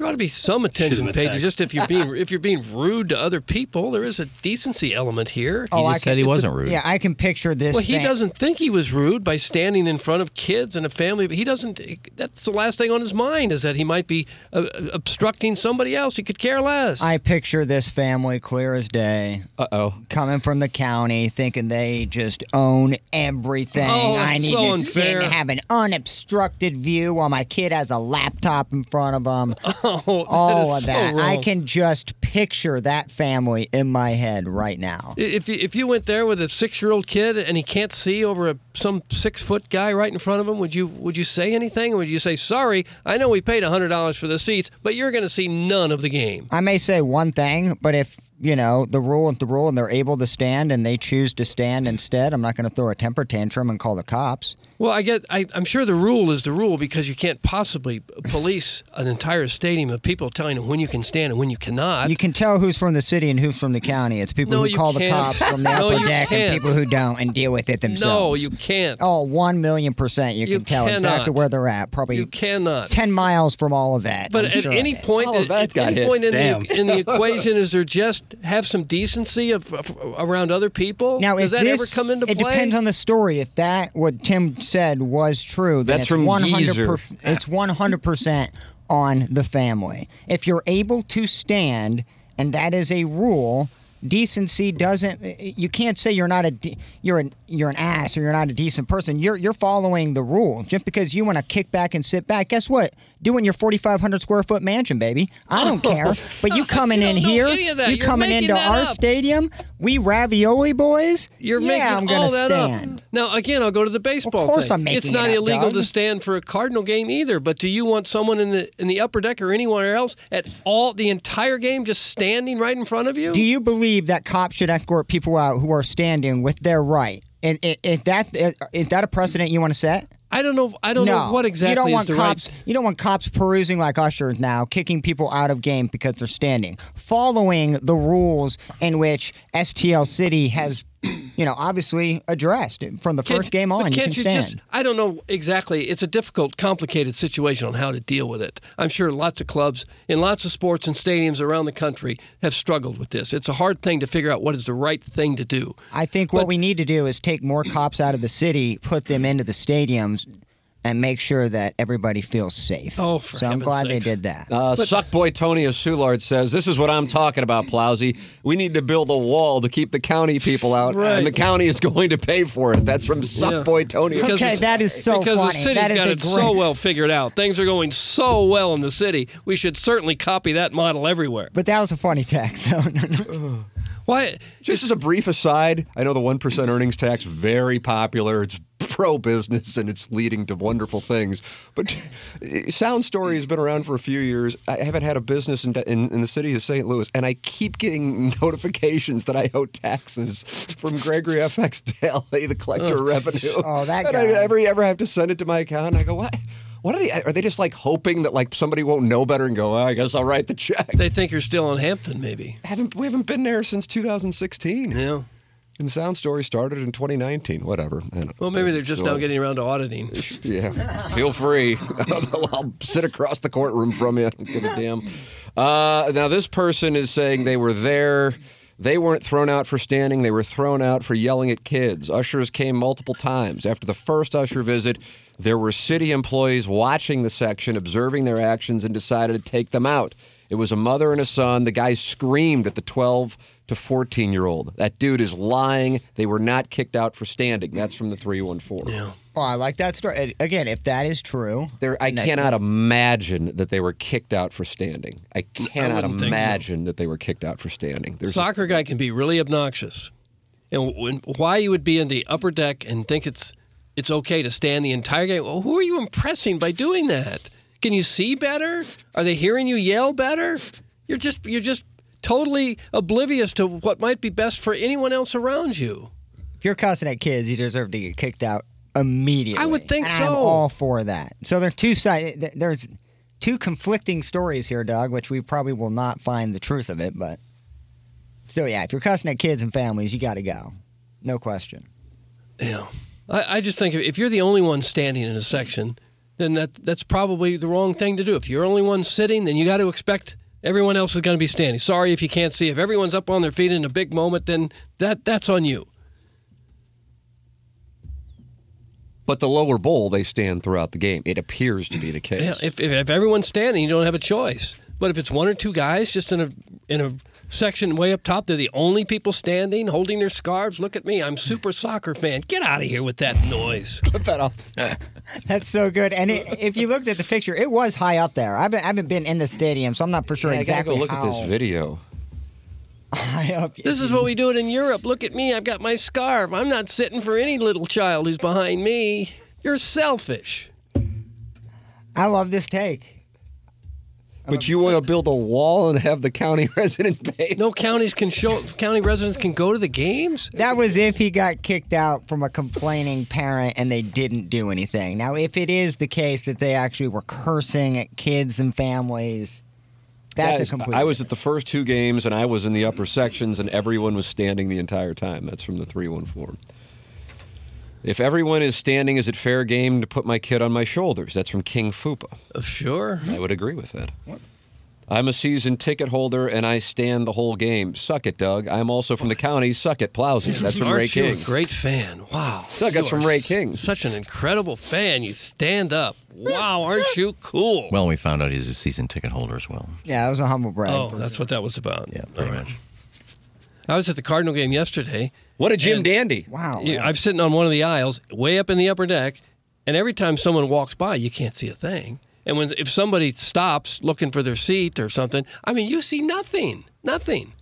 Speaker 3: there ought to be some attention
Speaker 6: him a
Speaker 3: paid to just if you're being if you're being rude to other people. There is a decency element here.
Speaker 4: Oh, I
Speaker 5: just said he wasn't rude.
Speaker 4: Yeah, I can picture this.
Speaker 3: Well, he
Speaker 4: fa-
Speaker 3: doesn't think he was rude by standing in front of kids and a family. But he doesn't. That's the last thing on his mind is that he might be uh, obstructing somebody else. He could care less.
Speaker 4: I picture this family clear as day.
Speaker 2: Uh oh.
Speaker 4: Coming from the county, thinking they just own everything.
Speaker 3: Oh,
Speaker 4: I
Speaker 3: that's
Speaker 4: need
Speaker 3: so
Speaker 4: to sit and have an unobstructed view while my kid has a laptop in front of him.
Speaker 3: oh,
Speaker 4: All
Speaker 3: that
Speaker 4: of
Speaker 3: so
Speaker 4: that. I can just picture that family in my head right now.
Speaker 3: If you, if you went there with a six year old kid and he can't see over a, some six foot guy right in front of him, would you would you say anything? Would you say, "Sorry, I know we paid hundred dollars for the seats, but you're going to see none of the game"?
Speaker 4: I may say one thing, but if you know the rule is the rule and they're able to stand and they choose to stand instead, I'm not going to throw a temper tantrum and call the cops.
Speaker 3: Well, I get. I, I'm sure the rule is the rule because you can't possibly police an entire stadium of people telling them when you can stand and when you cannot.
Speaker 4: You can tell who's from the city and who's from the county. It's people
Speaker 3: No,
Speaker 4: who call the
Speaker 3: can't.
Speaker 4: cops from the
Speaker 3: No,
Speaker 4: upper
Speaker 3: you
Speaker 4: deck
Speaker 3: can't.
Speaker 4: and people who don't and deal with it themselves.
Speaker 3: no, you can't.
Speaker 4: Oh, one million percent. You,
Speaker 3: You
Speaker 4: can tell exactly where they're at. Probably
Speaker 3: you cannot.
Speaker 4: ten miles from all of that.
Speaker 3: But
Speaker 4: I'm
Speaker 3: at
Speaker 4: sure
Speaker 3: any point,
Speaker 2: All of that
Speaker 3: at
Speaker 2: got
Speaker 3: any
Speaker 2: hit.
Speaker 3: point in the, in the equation, is there just have some decency of, of around other people?
Speaker 4: Now,
Speaker 3: Does that
Speaker 4: this,
Speaker 3: ever come into
Speaker 4: it
Speaker 3: play?
Speaker 4: depends on the story. If that what Tim said was true,
Speaker 2: That's from
Speaker 4: 100
Speaker 2: Geezer.
Speaker 4: it's one hundred percent on the family. If you're able to stand, and that is a rule, decency doesn't. Eh, eh, you can't say you're not a de- you're an you're an ass or you're not a decent person. You're you're following the rule. Just because you want to kick back and sit back, guess what? Doing your 4,500 square foot mansion, baby. I don't oh, care. But you coming
Speaker 3: You
Speaker 4: in here,
Speaker 3: any of that.
Speaker 4: you
Speaker 3: You're
Speaker 4: coming into our
Speaker 3: up.
Speaker 4: stadium, we ravioli boys.
Speaker 3: You're
Speaker 4: yeah,
Speaker 3: making
Speaker 4: I'm gonna
Speaker 3: all that
Speaker 4: stand.
Speaker 3: up. Now, again, I'll go to the baseball.
Speaker 4: of course
Speaker 3: thing.
Speaker 4: I'm making
Speaker 3: It's
Speaker 4: it
Speaker 3: not
Speaker 4: up,
Speaker 3: illegal
Speaker 4: Doug.
Speaker 3: to stand for a Cardinal game either. But do you want someone in the in the upper deck or anywhere else at all the entire game just standing right in front of you?
Speaker 4: Do you believe that cops should escort people out who are standing with their right? And i- if that is that a precedent you want to set?
Speaker 3: I don't know. I don't
Speaker 4: no.
Speaker 3: know what exactly
Speaker 4: you don't
Speaker 3: is
Speaker 4: want cops.
Speaker 3: right.
Speaker 4: You don't want cops perusing like ushers now, kicking people out of game because they're standing, following the rules in which STL City has, you know, obviously addressed from the
Speaker 3: Can't-
Speaker 4: first game on. You
Speaker 3: can't
Speaker 4: can
Speaker 3: you
Speaker 4: stand.
Speaker 3: just? I don't know exactly. It's a difficult, complicated situation on how to deal with it. I'm sure lots of clubs in lots of sports and stadiums around the country have struggled with this. It's a hard thing to figure out what is the right thing to do.
Speaker 4: I think what we need to do is take more cops out of the city, put them into the stadiums, and make sure that everybody feels safe.
Speaker 3: Oh, for
Speaker 4: so I'm glad
Speaker 3: sakes.
Speaker 4: they did that.
Speaker 2: Uh, Suckboy Tony Soulard says, This is what I'm talking about, Plowsy. We need to build a wall to keep the county people out,
Speaker 3: Right.
Speaker 2: and the county is going to pay for it. That's from Suck boy Tony.
Speaker 3: Because
Speaker 4: Okay, that is so
Speaker 3: because
Speaker 4: funny.
Speaker 3: the city's
Speaker 4: That is
Speaker 3: got
Speaker 4: a
Speaker 3: it so
Speaker 4: great-
Speaker 3: well figured out. Things are going so well in the city. We should certainly copy that model everywhere.
Speaker 4: But that was a funny text. No, no, no.
Speaker 3: Why?
Speaker 2: Just as a brief aside, I know the 1% earnings tax, very popular. It's pro business and it's leading to wonderful things. But Sound Story has been around for a few years. I haven't had a business in, in, in the city of St. Louis, and I keep getting notifications that I owe taxes from Gregory FX Daly, the collector of revenue.
Speaker 4: Oh, that
Speaker 2: And I
Speaker 4: guy.
Speaker 2: ever, ever have to send it to my account. And I go, what? What are they? Are they just like hoping that like somebody won't know better and go? Oh, I guess I'll write the check.
Speaker 3: They think you're still in Hampton, maybe.
Speaker 2: haven't we haven't been there since 2016.
Speaker 3: Yeah.
Speaker 2: And Sound Story started in 2019. Whatever.
Speaker 3: Well, maybe they're just
Speaker 2: So,
Speaker 3: now getting around to auditing.
Speaker 2: Yeah, feel free. I'll, I'll sit across the courtroom from you. Give a damn. Uh, now, this person is saying they were there. They weren't thrown out for standing. They were thrown out for yelling at kids. Ushers came multiple times. After the first usher visit, there were city employees watching the section, observing their actions, and decided to take them out. It was a mother and a son. The guy screamed at the 12 to 14 year old. That dude is lying. They were not kicked out for standing. That's from the 314. Yeah.
Speaker 4: Oh, I like that story. And Again, if that is true,
Speaker 2: There, I
Speaker 4: and that-
Speaker 2: cannot imagine that they were kicked out for standing. I cannot
Speaker 3: wouldn't think so.
Speaker 2: imagine that they were kicked out for standing. There's
Speaker 3: Soccer guy can be really obnoxious, and when, why you would be in the upper deck and think it's it's okay to stand the entire game? Well, who are you impressing by doing that? Can you see better? Are they hearing you yell better? You're just you're just totally oblivious to what might be best for anyone else around you.
Speaker 4: if you're cussing at kids, you deserve to get kicked out immediately.
Speaker 3: I would think
Speaker 4: And I'm
Speaker 3: so.
Speaker 4: all for that. So there's two sides. There's two conflicting stories here, Doug, which we probably will not find the truth of it, but still, yeah. If you're cussing at kids and families, you got to go, no question.
Speaker 3: Yeah, I, I just think if you're the only one standing in a section, then that that's probably the wrong thing to do. If you're the only one sitting, then you got to expect everyone else is going to be standing. Sorry if you can't see. If everyone's up on their feet in a big moment, then that that's on you.
Speaker 2: but the lower bowl, they stand throughout the game. It appears to be the case.
Speaker 3: Yeah, if, if, if everyone's standing, you don't have a choice. But if it's one or two guys just in a in a section way up top, they're the only people standing, holding their scarves. Look at me, I'm super soccer fan. Get out of here with that noise.
Speaker 2: Put that off.
Speaker 4: That's so good. And it, if you looked at the picture, it was high up there. I haven't, I haven't been in the stadium, so I'm not for sure
Speaker 2: Yeah,
Speaker 4: exactly
Speaker 2: gotta go look
Speaker 4: how
Speaker 2: at this video.
Speaker 4: high up.
Speaker 3: This is what we do it in Europe. Look at me, I've got my scarf. I'm not sitting for any little child who's behind me. You're selfish.
Speaker 4: I love this take.
Speaker 2: But um, you want to build a wall and have the county resident pay?
Speaker 3: No counties can show county residents can go to the games.
Speaker 4: That was if he got kicked out from a complaining parent and they didn't do anything. Now, if it is the case that they actually were cursing at kids and families, that's
Speaker 2: Guys,
Speaker 4: a complete.
Speaker 2: I was at the first two games and I was in the upper sections and everyone was standing the entire time. That's from the 314. If everyone is standing, is it fair game to put my kid on my shoulders? That's from King Fupa.
Speaker 3: Uh, Sure.
Speaker 2: I would agree with that. I'm a season ticket holder and I stand the whole game. Suck it, Doug. I'm also from the county. Suck it, Plowsy. That's from
Speaker 3: Aren't
Speaker 2: Ray
Speaker 3: you
Speaker 2: King.
Speaker 3: a great fan? Wow.
Speaker 2: Doug, that's from Ray King.
Speaker 3: Such an incredible fan. You stand up. Wow, aren't you cool?
Speaker 5: Well, we found out he's a season ticket holder as well.
Speaker 4: Yeah, it was a humble brag.
Speaker 3: Oh, that's what that was about.
Speaker 5: Yeah, pretty much.
Speaker 3: I was at the Cardinal game yesterday.
Speaker 2: What a Jim
Speaker 3: And-
Speaker 2: Dandy.
Speaker 4: Wow.
Speaker 3: You- I'm sitting on one of the aisles, way up in the upper deck, and every time someone walks by, you can't see a thing. And when if somebody stops looking for their seat or something, I mean, you see nothing, nothing.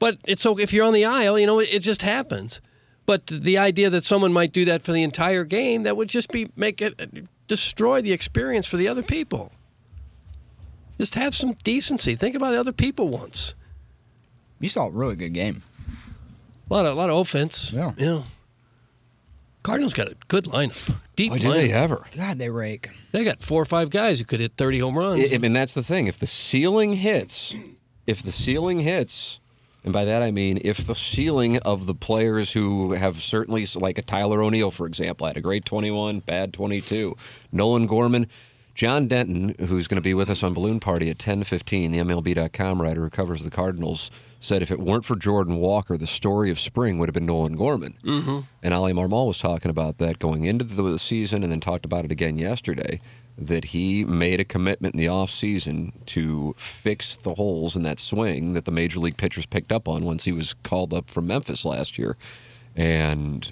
Speaker 3: But it's so if you're on the aisle, you know, it, it just happens. But the idea that someone might do that for the entire game, that would just be make it uh, destroy the experience for the other people. Just have some decency. Think about the other people once.
Speaker 4: You saw a really good game.
Speaker 3: A lot of a lot of offense.
Speaker 4: Yeah.
Speaker 3: Yeah. Cardinals got a good lineup. Deep
Speaker 2: Why
Speaker 3: lineup.
Speaker 2: do they ever?
Speaker 4: God, they rake.
Speaker 3: They got four or five guys who could hit 30 home runs.
Speaker 2: I, I mean, that's the thing. If the ceiling hits, if the ceiling hits, and by that I mean if the ceiling of the players who have certainly, like a Tyler O'Neill, for example, had a great 21, bad 22. Nolan Gorman, John Denton, who's going to be with us on Balloon Party at 10:15, the MLB.com writer who covers the Cardinals, said if it weren't for Jordan Walker, the story of spring would have been Nolan Gorman. Mm-hmm. And Oli Marmol was talking about that going into the season, and then talked about it again yesterday. That he made a commitment in the offseason to fix the holes in that swing that the major league pitchers picked up on once he was called up from Memphis last year. And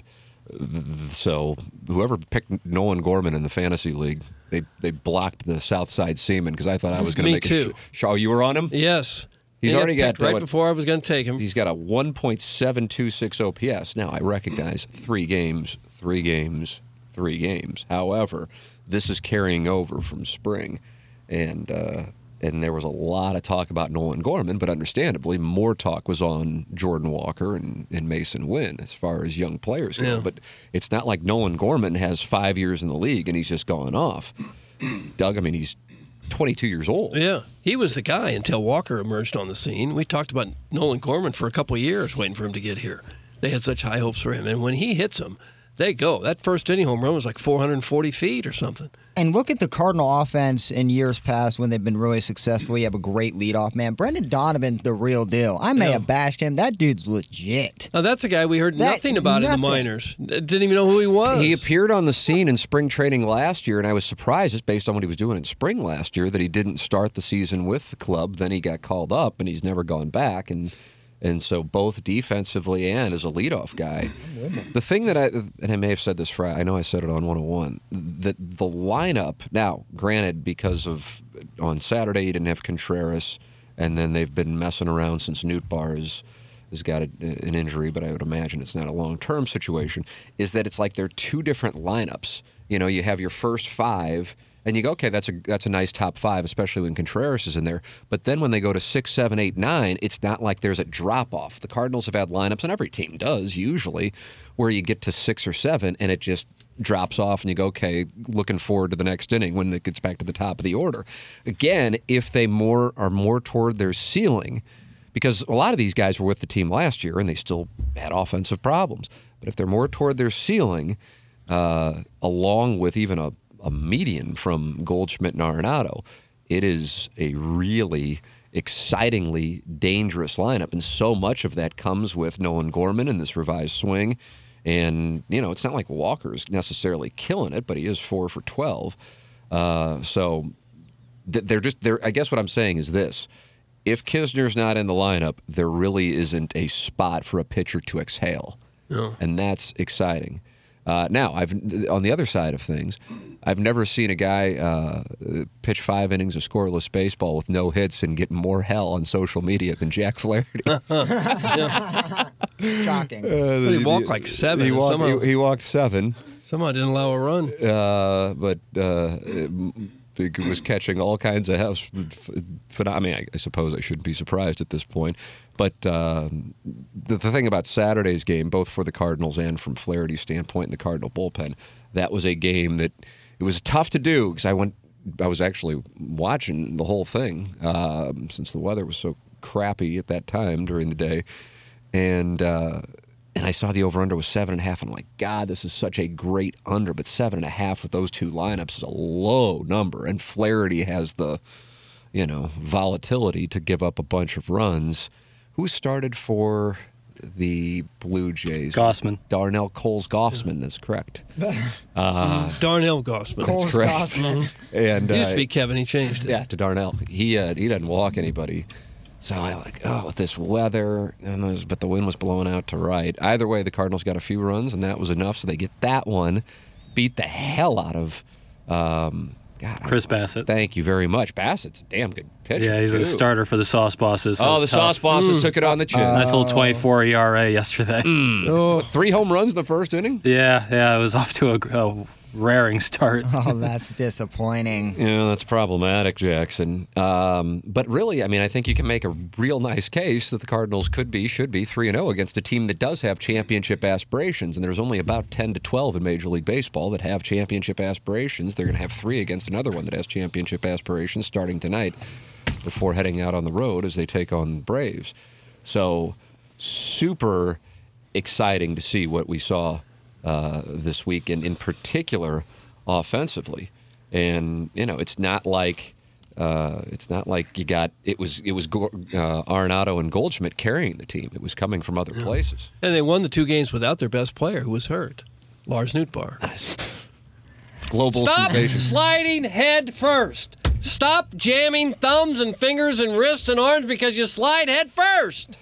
Speaker 2: so whoever picked Nolan Gorman in the fantasy league, they they blocked the South Side Seaman because I thought I was going to make
Speaker 3: too.
Speaker 2: a sh- show. You were on him.
Speaker 3: yes.
Speaker 2: He's
Speaker 3: He
Speaker 2: already got
Speaker 3: right before I was going to take him.
Speaker 2: He's got a 1.726 OPS. Now, I recognize three games, three games, three games. However, this is carrying over from spring, and uh, and there was a lot of talk about Nolan Gorman, but understandably, more talk was on Jordan Walker and, and Masyn Winn as far as young players go.
Speaker 3: Yeah.
Speaker 2: But it's not like Nolan Gorman has five years in the league and he's just gone off. Doug, I mean, he's 22 years old.
Speaker 3: Yeah, he was the guy until Walker emerged on the scene. We talked about Nolan Gorman for a couple years, waiting for him to get here. They had such high hopes for him, and when he hits them, they go. That first inning home run was like 440 feet or something.
Speaker 4: And look at the Cardinal offense in years past when they've been really successful. You have a great leadoff man. Brendan Donovan, the real deal. I may
Speaker 3: Yeah.
Speaker 4: have bashed him. That dude's legit.
Speaker 3: Now that's a guy we heard
Speaker 4: That-
Speaker 3: nothing about in the minors. Didn't even know who he was.
Speaker 2: He appeared on the scene in spring training last year, and I was surprised, just based on what he was doing in spring last year, that he didn't start the season with the club. Then he got called up, and he's never gone back. And and so both defensively and as a leadoff guy, the thing that I and I may have said this for I know I said it on 101 that the lineup now, granted, because of on Saturday you didn't have Contreras, and then they've been messing around since Nootbaar is has got a, an injury, but I would imagine it's not a long term situation, is that it's like they're two different lineups. You know, you have your first five, and you go, okay, that's a that's a nice top five, especially when Contreras is in there. But then when they go to six, seven, eight, nine, it's not like there's a drop off. The Cardinals have had lineups, and every team does usually, where you get to six or seven, and it just drops off, and you go, okay, looking forward to the next inning when it gets back to the top of the order. Again, if they more are more toward their ceiling because a lot of these guys were with the team last year and they still had offensive problems. But if they're more toward their ceiling, uh, along with even a, a median from Goldschmidt and Arenado, it is a really excitingly dangerous lineup. And so much of that comes with Nolan Gorman and this revised swing. And, you know, it's not like Walker's necessarily killing it, but he is four for 12. Uh, so they're just, they're, I guess what I'm saying is this if Kisner's not in the lineup, there really isn't a spot for a pitcher to exhale, and that's exciting. Uh, now, I've on the other side of things, I've never seen a guy uh, pitch five innings of scoreless baseball with no hits and get more hell on social media than Jack Flaherty.
Speaker 4: Shocking.
Speaker 3: But he walked like seven.
Speaker 2: He walked,
Speaker 3: somehow,
Speaker 2: he, he walked seven,
Speaker 3: somehow didn't allow a run.
Speaker 2: uh, but uh, it was catching all kinds of house. I mean, I, I suppose I shouldn't be surprised at this point. But um, the, the thing about Saturday's game, both for the Cardinals and from Flaherty's standpoint in the Cardinal bullpen, that was a game that it was tough to do because I went. I was actually watching the whole thing um, since the weather was so crappy at that time during the day, and uh, and I saw the over under was seven and a half. And I'm like, God, this is such a great under, but seven and a half with those two lineups is a low number. And Flaherty has the you know, volatility to give up a bunch of runs. Who started for the Blue Jays?
Speaker 6: Gausman.
Speaker 2: Darnell Coles Gausman is correct. Uh,
Speaker 3: Darnell Gausman.
Speaker 2: that's correct. And
Speaker 3: It used
Speaker 2: uh,
Speaker 3: to be Kevin. He changed it.
Speaker 2: yeah, to Darnell. He uh, he doesn't walk anybody. So I like, oh, with this weather, and those, but the wind was blowing out to right. Either way, the Cardinals got a few runs, and that was enough. So they get that one, beat the hell out of. Um, God,
Speaker 6: Chris Bassitt.
Speaker 2: Thank you very much. Bassitt's a damn good pitcher.
Speaker 6: Yeah, he's
Speaker 2: too.
Speaker 6: a starter for the Sauce Bosses. so
Speaker 2: Oh, the
Speaker 6: tough.
Speaker 2: Sauce Bosses
Speaker 3: Mm.
Speaker 2: took it on the chin.
Speaker 6: nice little 24 ERA yesterday.
Speaker 3: Oh,
Speaker 2: Three home runs in the first inning.
Speaker 6: Yeah, yeah, it was off to a, a raring start.
Speaker 4: Oh, that's disappointing.
Speaker 2: Yeah, that's problematic, Jackson. Um, but really, I mean, I think you can make a real nice case that the Cardinals could be, should be 3 0 against a team that does have championship aspirations. And there's only about 10 to 12 in Major League Baseball that have championship aspirations. They're going to have three against another one that has championship aspirations starting tonight before heading out on the road as they take on the Braves. So, super exciting to see what we saw uh, this week, and in particular, offensively. And you know, it's not like uh, it's not like you got it was it was uh, Arenado and Goldschmidt carrying the team. It was coming from other places.
Speaker 3: and they won the two games without their best player, who was hurt, Lars Nootbaar.
Speaker 2: Global
Speaker 3: Stop
Speaker 2: sensation.
Speaker 3: sliding head first. Stop jamming thumbs and fingers and wrists and arms because you slide head first.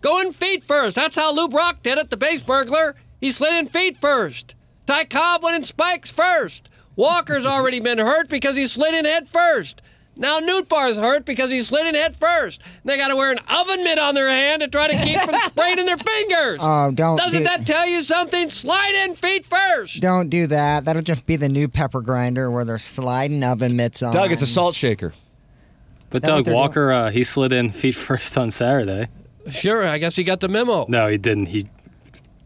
Speaker 3: Go in feet first. That's how Lou Brock did it, the base burglar. He slid in feet first. Ty Cobb went in spikes first. Walker's already been hurt because he slid in head first. Now Nootbaar's hurt because he slid in head first. They got to wear an oven mitt on their hand to try to keep from spraining their fingers.
Speaker 4: Oh, don't
Speaker 3: Doesn't
Speaker 4: do-
Speaker 3: that tell you something? Slide in feet first.
Speaker 4: Don't do that. That'll just be the new pepper grinder where they're sliding oven mitts on.
Speaker 2: Doug, it's a salt shaker.
Speaker 6: But Doug Walker, uh, he slid in feet first on Saturday.
Speaker 3: Sure, I guess he got the memo.
Speaker 6: No, he didn't. He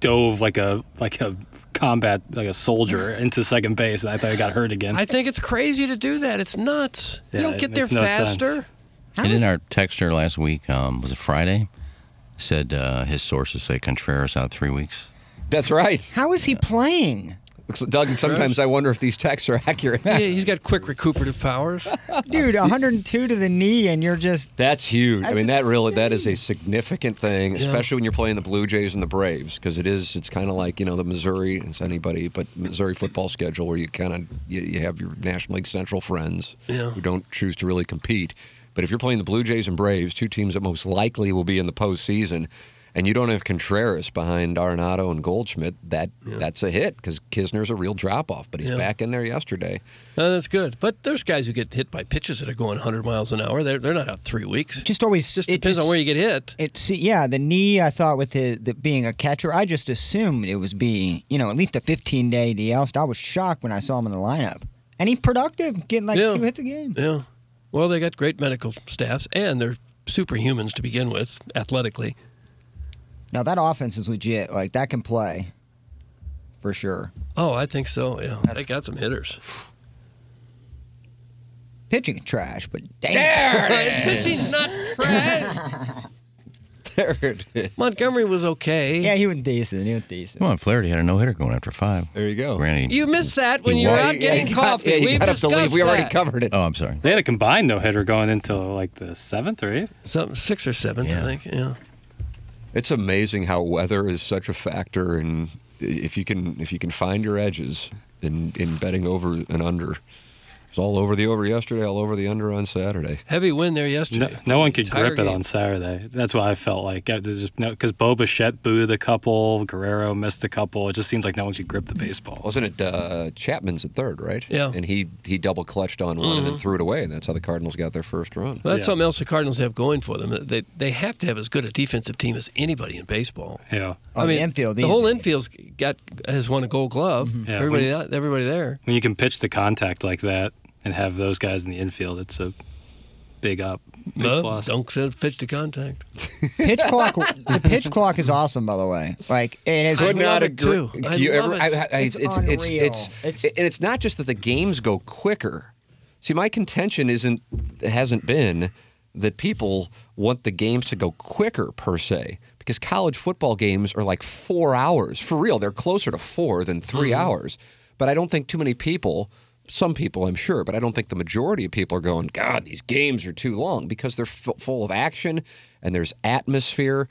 Speaker 6: dove like a like a combat like a soldier into second base, and I thought I got hurt again.
Speaker 3: I think it's crazy to do that. It's nuts.
Speaker 6: Yeah,
Speaker 3: you don't get there
Speaker 6: makes no sense.
Speaker 3: faster.
Speaker 5: And in our texter last week, um, was it Friday? Said uh, his sources say Contreras out three weeks.
Speaker 2: That's right.
Speaker 4: How is he playing?
Speaker 2: Doug, and sometimes I wonder if these texts are accurate.
Speaker 3: Yeah, he's got quick recuperative powers.
Speaker 4: Dude, 102 to the knee, and you're just.
Speaker 2: That's huge. I
Speaker 4: That's
Speaker 2: mean, that really that is a significant thing, especially when you're playing the Blue Jays and the Braves, because it is. It's kind of like you know the Missouri. It's anybody, but Missouri football schedule where you kind of you, you have your National League Central friends
Speaker 3: Yeah.
Speaker 2: who don't choose to really compete. But if you're playing the Blue Jays and Braves, two teams that most likely will be in the postseason, and you don't have Contreras behind Arenado and Goldschmidt, that that's a hit because Kisner's a real drop off. But he's
Speaker 3: Yeah.
Speaker 2: back in there yesterday.
Speaker 3: Uh, that's good. But there's guys who get hit by pitches that are going 100 miles an hour. They're, they're not out three weeks.
Speaker 4: Just always.
Speaker 3: Just
Speaker 4: it
Speaker 3: depends on where you get hit.
Speaker 4: It see, yeah, the knee. I thought with the, the being a catcher, I just assumed it was being, you know, at least a 15 day DL. So I was shocked when I saw him in the lineup, and he productive, getting like
Speaker 3: Yeah.
Speaker 4: two hits a game.
Speaker 3: Yeah. Well, they got great medical staffs, and they're superhumans to begin with, athletically.
Speaker 4: Now that offense is legit. Like that can play, for sure.
Speaker 3: Oh, I think so. Yeah, they got some hitters.
Speaker 4: Pitching trash, but damn.
Speaker 3: there Pitching's not trash.
Speaker 2: There it is.
Speaker 3: Montgomery was okay.
Speaker 4: Yeah, he was decent. He was decent.
Speaker 5: Come on, Flaherty had a no hitter going after five.
Speaker 2: There you go.
Speaker 5: Granted,
Speaker 3: You missed that when you were
Speaker 5: won.
Speaker 3: out getting
Speaker 2: you got-
Speaker 3: coffee.
Speaker 2: yeah,
Speaker 3: We've
Speaker 2: got up to leave. We already
Speaker 3: that.
Speaker 2: covered it.
Speaker 5: Oh, I'm sorry.
Speaker 6: They had a combined no hitter going into like the seventh or eighth.
Speaker 3: Something six or seventh, I think. Yeah.
Speaker 2: It's amazing how weather is such a factor, and if you can if you can find your edges in in betting over and under. It was all over the over yesterday, all over the under on Saturday.
Speaker 3: Heavy win there
Speaker 6: No,
Speaker 3: yesterday.
Speaker 6: no one could
Speaker 3: Entire
Speaker 6: grip it on Saturday. That's what I felt like. Because Bo Bichette booed a couple, Guerrero missed a couple. It just seems like no one could grip the baseball.
Speaker 2: Wasn't it uh, Chapman's at third, right?
Speaker 3: Yeah.
Speaker 2: And he he double clutched on one and then threw it away, and that's how the Cardinals got their first run.
Speaker 3: Well, that's
Speaker 6: Yeah.
Speaker 3: something else the Cardinals have going for them. They they have to have as good a defensive team as anybody in baseball.
Speaker 6: Yeah.
Speaker 4: Oh, the infield.
Speaker 3: The whole infield's got has won a Gold Glove.
Speaker 6: Yeah,
Speaker 3: everybody,
Speaker 6: when-
Speaker 3: everybody there.
Speaker 6: When you can pitch the contact like that and have those guys in the infield, it's a big up. Big
Speaker 3: No,
Speaker 6: plus.
Speaker 3: don't send pitch to contact.
Speaker 4: pitch clock. The pitch clock is awesome, by the way. Like it is.
Speaker 3: I
Speaker 2: Could not agree.
Speaker 3: too. I
Speaker 2: You
Speaker 3: love
Speaker 2: ever-
Speaker 3: it.
Speaker 2: I- I-
Speaker 4: It's
Speaker 2: it's, it's,
Speaker 4: unreal.
Speaker 2: it's,
Speaker 4: It's-
Speaker 2: and it's not just that the games go quicker. See, my contention isn't hasn't been that people want the games to go quicker per se, because college football games are like four hours for real. They're closer to four than 3
Speaker 3: Mm-hmm.
Speaker 2: hours. But I don't think too many people Some people, I'm sure, but I don't think the majority of people are going, God, these games are too long because they're f- full of action and there's atmosphere.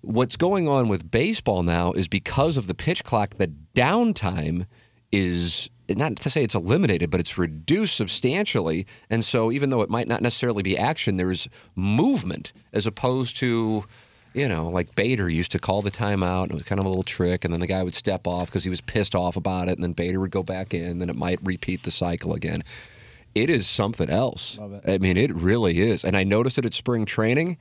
Speaker 2: What's going on with baseball now is because of the pitch clock, the downtime is not to say it's eliminated, but it's reduced substantially. And so, even though it might not necessarily be action, there's movement as opposed to, you know, like Bader used to call the timeout. And it was kind of a little trick, and then the guy would step off because he was pissed off about it, and then Bader would go back in, and then it might repeat the cycle again. It is something else. I mean, it really is. And I noticed it at spring training,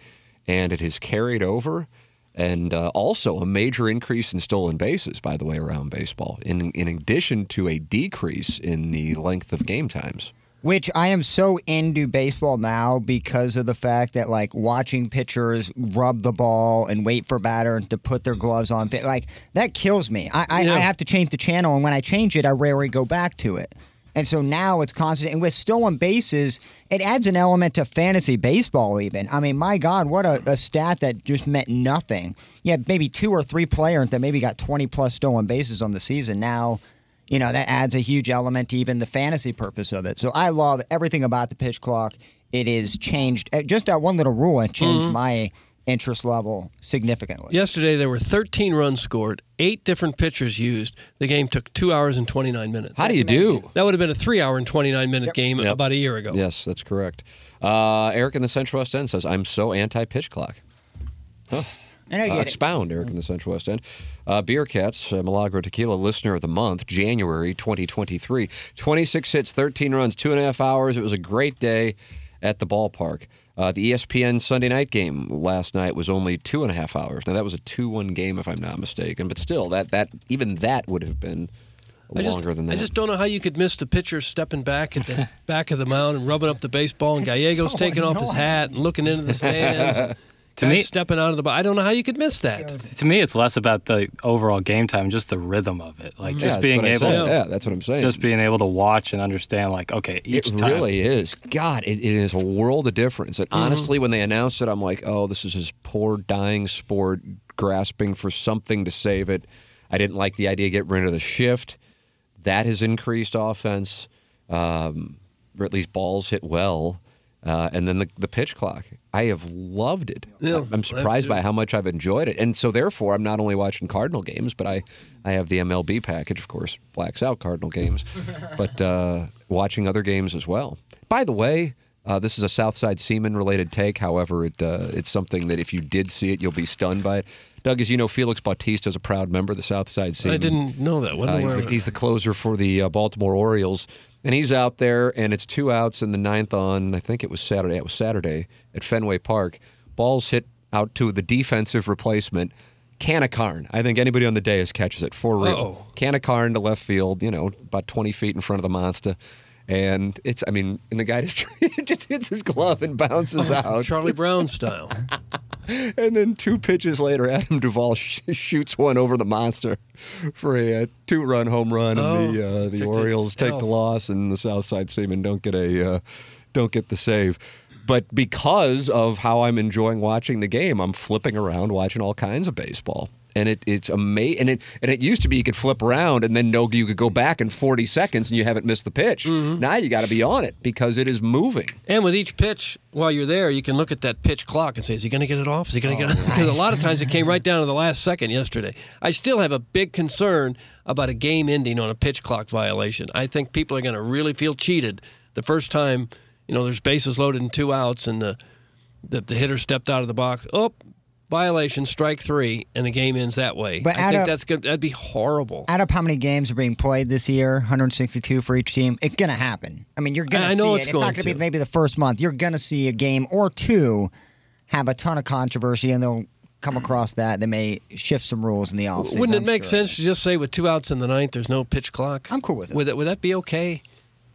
Speaker 2: and it has carried over. And uh, also a major increase in stolen bases, by the way, around baseball, in, in addition to a decrease in the length of game times.
Speaker 4: Which I am so into baseball now because of the fact that like watching pitchers rub the ball and wait for batter to put their gloves on, like that kills me. I, I,
Speaker 3: Yeah.
Speaker 4: I have to change the channel, and when I change it, I rarely go back to it. And so now it's constant. And with stolen bases, it adds an element to fantasy baseball, even. I mean, my God, what a, a stat that just meant nothing. You had maybe two or three players that maybe got 20 plus stolen bases on the season. Now, you know, that adds a huge element to even the fantasy purpose of it. So I love everything about the pitch clock. It is changed. uh, Just that one little rule, it changed
Speaker 3: Mhm.
Speaker 4: my interest level significantly.
Speaker 3: Yesterday there were 13 runs scored, eight different pitchers used. The game took two hours and 29 minutes.
Speaker 2: How do you do?
Speaker 3: That would have been a three-hour and 29-minute game about a year ago.
Speaker 2: Yes, that's correct. Uh, Eric in the Central West End says, I'm so anti pitch clock. Huh.
Speaker 4: And I
Speaker 2: Uh,
Speaker 4: get it.
Speaker 2: expound, Eric in the Central West End. Uh, Beer Cats, uh, Milagro Tequila Listener of the Month, January 2023. 26 hits, 13 runs, two and a half hours. It was a great day at the ballpark. Uh, the ESPN Sunday night game last night was only two and a half hours. Now that was a two-one game, if I'm not mistaken, but still, that that even that would have been
Speaker 3: I just,
Speaker 2: longer than that.
Speaker 3: I just don't know how you could miss the pitcher stepping back at the back of the mound and rubbing up the baseball, and Gallegos
Speaker 6: so
Speaker 3: taking off his hat and looking into the stands. and
Speaker 6: To
Speaker 3: guys
Speaker 6: me-
Speaker 3: stepping out of the. box. I don't know how you could miss that.
Speaker 6: To me, it's less about the overall game time, just the rhythm of it. Like
Speaker 2: Yeah,
Speaker 6: just
Speaker 2: that's
Speaker 6: being able,
Speaker 2: said. Yeah, that's what I'm saying.
Speaker 6: Just being able to watch and understand, like, okay, each
Speaker 2: it
Speaker 6: time.
Speaker 2: really is. God, it, it is a world of difference. And
Speaker 6: Mhm.
Speaker 2: honestly, when they announced it, I'm like, oh, this is his poor dying sport grasping for something to save it. I didn't like the idea of getting rid of the shift. That has increased offense, um, or at least balls hit well. Uh, and then the, the pitch clock. I have loved it.
Speaker 3: Yeah,
Speaker 2: I'm surprised by how much I've enjoyed it. And so, therefore, I'm not only watching Cardinal games, but I, I have the MLB package, of course, blacks out Cardinal games, but uh, watching other games as well. By the way, uh, this is a Southside Seaman related take. However, it uh, it's something that if you did see it, you'll be stunned by it. Doug, as you know, Felix Bautista is a proud member of the Southside Seaman.
Speaker 3: I didn't know that.
Speaker 2: Uh, he's, the, he's the closer for the uh, Baltimore Orioles, and he's out there, and it's two outs in the ninth on. I think it was Saturday. It was Saturday at Fenway Park. Balls hit out to the defensive replacement. Canacarn. I think anybody on the dais catches it for real. Canacarn to left field. You know, about twenty feet in front of the monster. And it's, I mean, and the guy just, just hits his glove and bounces oh, out.
Speaker 3: Charlie Brown style.
Speaker 2: And then two pitches later, Adam Duvall sh- shoots one over the monster for a, uh two-run home run,
Speaker 3: Oh,
Speaker 2: and the uh, the Orioles take the loss, and the Southside Seamen don't get a uh, don't get the save. But because of how I'm enjoying watching the game, I'm flipping around watching all kinds of baseball. And it, it's amazing. And it, and it used to be you could flip around and then know you could go back in 40 seconds and you haven't missed the pitch.
Speaker 3: Mm-hmm.
Speaker 2: Now you got to be on it because it is moving.
Speaker 3: And with each pitch, while you're there, you can look at that pitch clock and say, "Is he going to get it off? Is he going
Speaker 2: Oh,
Speaker 3: to get it?" Because a lot of times it came right down to the last second yesterday. I still have a big concern about a game ending on a pitch clock violation. I think people are going to really feel cheated the first time. You know, there's bases loaded and two outs, and the the, the hitter stepped out of the box. Oh, violation, strike three, and the game ends that way.
Speaker 4: But
Speaker 3: I think
Speaker 4: up-
Speaker 3: that's good. That'd be horrible.
Speaker 4: Add up how many games are being played this year, 162 for each team. It's going to happen. I mean, you're going to
Speaker 3: I
Speaker 4: see
Speaker 3: know
Speaker 4: it.
Speaker 3: it's
Speaker 4: It's
Speaker 3: going
Speaker 4: not going to be maybe the first month. You're going to see a game or two have a ton of controversy, and they'll come across that. They may shift some rules in the offseason.
Speaker 3: Wouldn't it
Speaker 4: I'm
Speaker 3: make
Speaker 4: sure.
Speaker 3: sense to just say with two outs in the ninth, there's no pitch clock? I'm
Speaker 4: cool with it.
Speaker 3: Would that, would that be okay?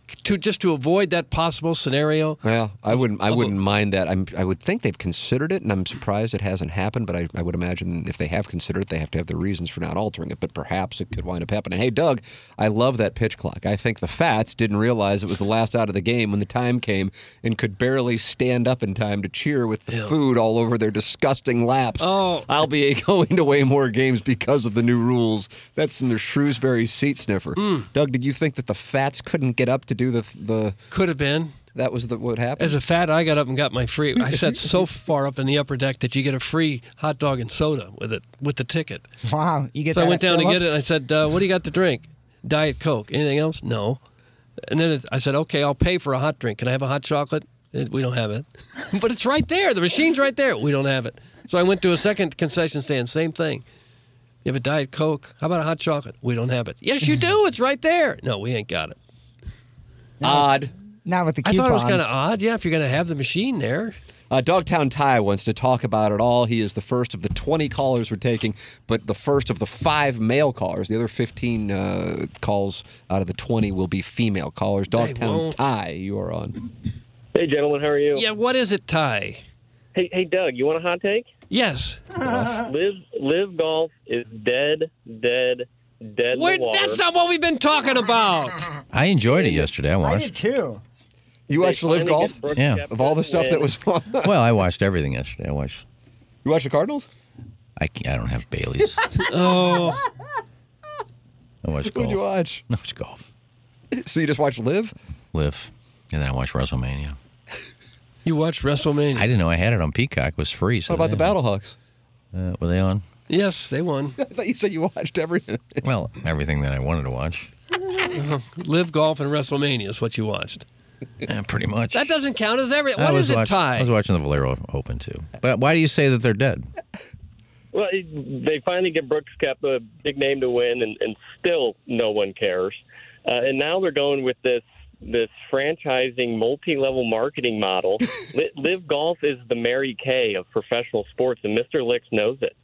Speaker 3: To just to avoid that possible scenario.
Speaker 2: Well, I wouldn't. I wouldn't mind that. I'm. I would think they've considered it, and I'm surprised it hasn't happened. But I, I would imagine if they have considered it, they have to have the reasons for not altering it. But perhaps it could wind up happening. Hey, Doug, I love that pitch clock. I think the Fats didn't realize it was the last out of the game when the time came, and could barely stand up in time to cheer with the food all over their disgusting laps.
Speaker 3: Oh.
Speaker 2: I'll be going to way more games because of the new rules. That's from the Shrewsbury seat sniffer. Hmm. Doug, did you think that the Fats couldn't get up to do the the?
Speaker 3: Could have been.
Speaker 2: That was the, what happened.
Speaker 3: As a fat, I got up and got my free. I sat so far up in the upper deck that you get a free hot dog and soda with it with the ticket.
Speaker 4: Wow, you get
Speaker 3: So I went down to get it. And I said, uh, "What do you got to drink? Diet Coke. Anything else? No." And then it, I said, "Okay, I'll pay for a hot drink. Can I have a hot chocolate?" Eh, We don't have it, but it's right there. The machine's right there. We don't have it. So I went to a second concession stand. Same thing. You have a Diet Coke. How about a hot chocolate? We don't have it. Yes, you do. It's right there. No, we ain't got it.
Speaker 2: Odd.
Speaker 4: Not with the coupons.
Speaker 3: I thought it was kind of odd. Yeah, if you're going to have the machine there.
Speaker 2: Uh, Dogtown Ty wants to talk about it all. He is the first of the 20 callers we're taking, but the first of the five male callers. The other 15 uh, calls out of the 20 will be female callers. Dogtown. Ty, you are on.
Speaker 9: Hey, gentlemen, how are you?
Speaker 3: Yeah, what is it, Ty?
Speaker 9: Hey, hey, Doug, you want a hot take?
Speaker 3: Yes.
Speaker 9: Live, LIV Golf is dead, dead, dead. in
Speaker 3: Wait,
Speaker 9: the water.
Speaker 3: that's not what we've been talking about.
Speaker 5: I enjoyed it yesterday. I watched.
Speaker 4: I
Speaker 5: watched.
Speaker 4: did too.
Speaker 2: You watched
Speaker 9: They LIV
Speaker 2: Golf?
Speaker 5: Yeah.
Speaker 9: Koepka
Speaker 2: Of all the
Speaker 9: to
Speaker 2: stuff that was on.
Speaker 5: Well, I watched everything yesterday. I watched.
Speaker 2: You watched the Cardinals?
Speaker 5: I can't, I don't have Bailey's.
Speaker 3: Oh,
Speaker 5: I watched
Speaker 2: Who'd
Speaker 5: golf.
Speaker 2: you watch?
Speaker 5: I watched golf.
Speaker 2: So you just watched Live?
Speaker 5: Live, and then I watched WrestleMania.
Speaker 3: you watched WrestleMania?
Speaker 5: I didn't know I had it on Peacock. It was free. So
Speaker 2: How about the
Speaker 5: yeah.
Speaker 2: Battlehawks?
Speaker 5: Uh, were they on?
Speaker 3: Yes, they won.
Speaker 2: I thought you said you watched everything.
Speaker 5: Well, everything that I wanted to watch.
Speaker 3: LIV Golf and WrestleMania is what you watched.
Speaker 5: Yeah, pretty much.
Speaker 3: That doesn't count as everything.
Speaker 5: I
Speaker 3: What
Speaker 5: was
Speaker 3: it,
Speaker 5: watch-
Speaker 3: Ty?
Speaker 5: I was watching the Valero Open too. But why do you say that they're dead?
Speaker 9: Well, it- they finally get Brooks Koepka, a big name to win, and, and still no one cares. Uh, and now they're going with this this franchising, multi-level marketing model. LIV Golf is the Mary Kay of professional sports, and Mr. Licks knows it.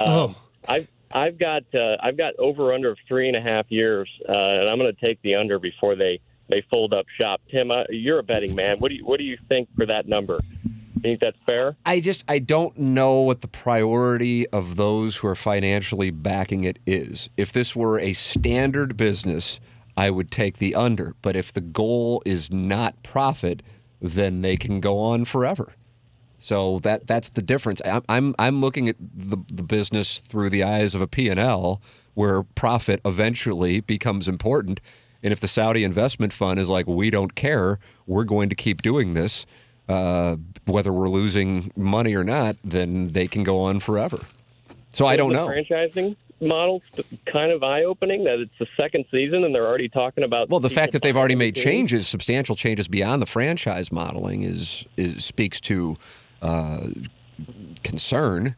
Speaker 9: Um,
Speaker 3: Oh.
Speaker 9: I've I've got uh, I've got over under of three and a half years, uh, and I'm going to take the under before they they fold up shop. Tim, uh, you're a betting man. What do you what do you think for that number? You think that's fair?
Speaker 2: I just I don't know what the priority of those who are financially backing it is. If this were a standard business, I would take the under. But if the goal is not profit, then they can go on forever. So that that's the difference. I'm I'm, I'm looking at the, the business through the eyes of a P&L where profit eventually becomes important. And if the Saudi investment fund is like, we don't care, we're going to keep doing this, uh, whether we're losing money or not, then they can go on forever. So I don't
Speaker 9: the
Speaker 2: know.
Speaker 9: Franchising model's kind of eye opening that it's the second season and they're already talking about.
Speaker 2: Well, the fact that they've already made
Speaker 9: buying the team.
Speaker 2: changes, substantial changes beyond the franchise modeling, is is speaks to uh, concern.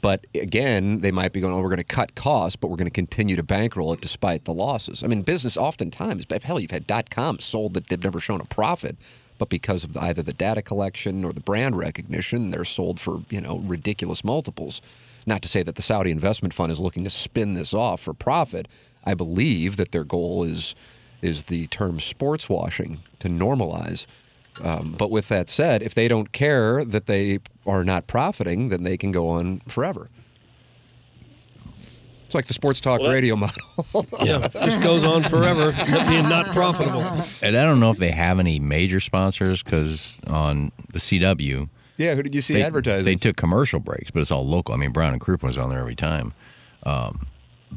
Speaker 2: But again, they might be going, "Oh, we're going to cut costs, but we're going to continue to bankroll it despite the losses." I mean, business oftentimes, hell, you've had dot com sold that they've never shown a profit, but because of either the data collection or the brand recognition, they're sold for you know ridiculous multiples. Not to say that the Saudi investment fund is looking to spin this off for profit. I believe that their goal is is the term sports washing to normalize. Um, but with that said, if they don't care that they are not profiting, then they can go on forever. It's like the sports talk radio model.
Speaker 3: Yeah, just goes on forever, being not profitable.
Speaker 5: And I don't know if they have any major sponsors because on the CW,
Speaker 2: yeah, who did you see
Speaker 5: they,
Speaker 2: advertising?
Speaker 5: they took commercial breaks, but it's all local. I mean, Brown and Crouppen was on there every time. Um,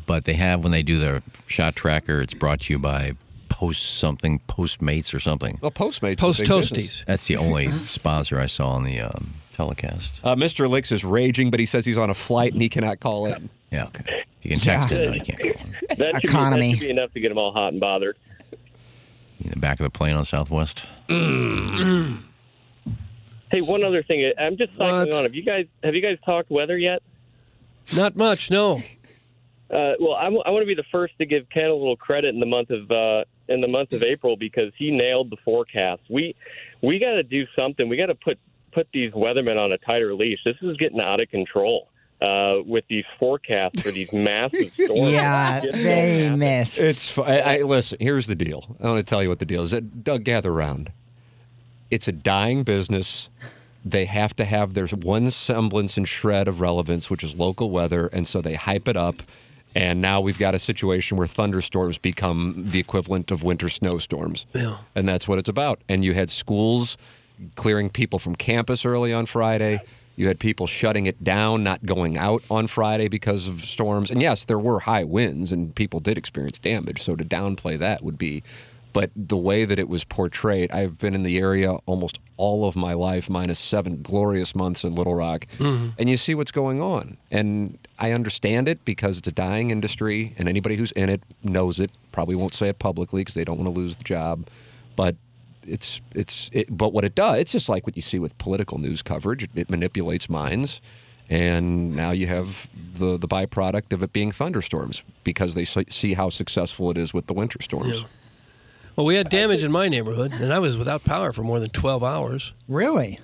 Speaker 5: but they have when they do their shot tracker, it's brought to you by Post something, Postmates or something.
Speaker 2: well, Postmates.
Speaker 3: Post. Toasties.
Speaker 5: That's the only sponsor I saw on the um, telecast.
Speaker 2: Uh, Mr. Licks is raging, but he says he's on a flight and he cannot call in.
Speaker 5: Yeah, okay. You can text him. no, you can't call it.
Speaker 9: That should, Be,
Speaker 4: Economy.
Speaker 9: that should be enough to get them all hot and bothered.
Speaker 5: In the back of the plane on Southwest.
Speaker 9: Hey, one other thing. I'm just cycling
Speaker 3: What?
Speaker 9: on. Have you guys have you guys talked weather yet?
Speaker 3: Not much, no.
Speaker 9: Uh, well, I, w- I want to be the first to give Ken a little credit in the month of uh, in the month of April because he nailed the forecast. We we got to do something. We got to put put these weathermen on a tighter leash. This is getting out of control. uh, with these forecasts for these massive storms.
Speaker 4: Yeah, they
Speaker 9: happen.
Speaker 4: miss.
Speaker 2: It's fu- I, I, listen. Here's the deal. I want to tell you what the deal is. Doug, gather round. It's a dying business. They have to have there's one semblance and shred of relevance, which is local weather, and so they hype it up. And now we've got a situation where thunderstorms become the equivalent of winter snowstorms.
Speaker 3: Yeah.
Speaker 2: And that's what it's about. And you had schools clearing people from campus early on Friday. You had people shutting it down, not going out on Friday because of storms. And yes, there were high winds and people did experience damage. So to downplay that would be. But the way that it was portrayed, I've been in the area almost all of my life, minus seven glorious months in Little Rock. Mm-hmm. And you see what's going on. And I understand it because it's a dying industry, and anybody who's in it knows it. Probably won't say it publicly because they don't want to lose the job. But it's it's it, but what it does it's just like what you see with political news coverage it, it manipulates minds and now you have the the byproduct of it being thunderstorms because they see- see how successful it is with the winter storms
Speaker 3: Well, we had damage in my neighborhood, and I was without power for more than 12 hours.
Speaker 4: Really?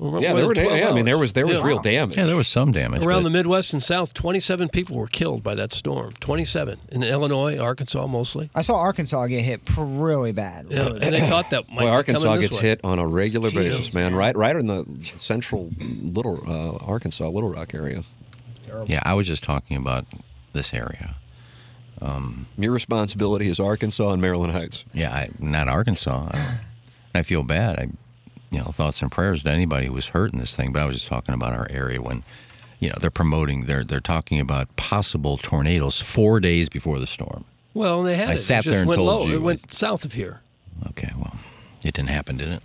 Speaker 3: More
Speaker 2: yeah, there were,
Speaker 3: 12
Speaker 2: yeah I mean there was there was
Speaker 3: Yeah.
Speaker 2: real damage
Speaker 5: Yeah, there was some damage.
Speaker 3: Around the Midwest and South, 27 people were killed by that storm. 27 in Illinois, Arkansas, mostly.
Speaker 4: I saw Arkansas get hit pr- really bad.
Speaker 3: Yeah,
Speaker 4: Really
Speaker 3: and they
Speaker 4: bad.
Speaker 3: thought that might
Speaker 2: well,
Speaker 3: be
Speaker 2: Arkansas
Speaker 3: coming this
Speaker 2: gets
Speaker 3: way.
Speaker 2: hit on a regular
Speaker 3: Jeez.
Speaker 2: basis, man. Right, right in the central little uh, Arkansas, Little Rock area.
Speaker 5: Yeah, I was just talking about this area.
Speaker 2: Um, your responsibility is Arkansas and Maryland Heights.
Speaker 5: Yeah, I, not Arkansas. I, I feel bad. I, you know, thoughts and prayers to anybody who was hurt in this thing. But I was just talking about our area when, you know, they're promoting. They're they're talking about possible tornadoes four days before the storm.
Speaker 3: Well, they had
Speaker 5: I
Speaker 3: it.
Speaker 5: sat
Speaker 3: it just
Speaker 5: there and
Speaker 3: went
Speaker 5: told
Speaker 3: low.
Speaker 5: you.
Speaker 3: It went south of here.
Speaker 5: Okay, well, it didn't happen, did it?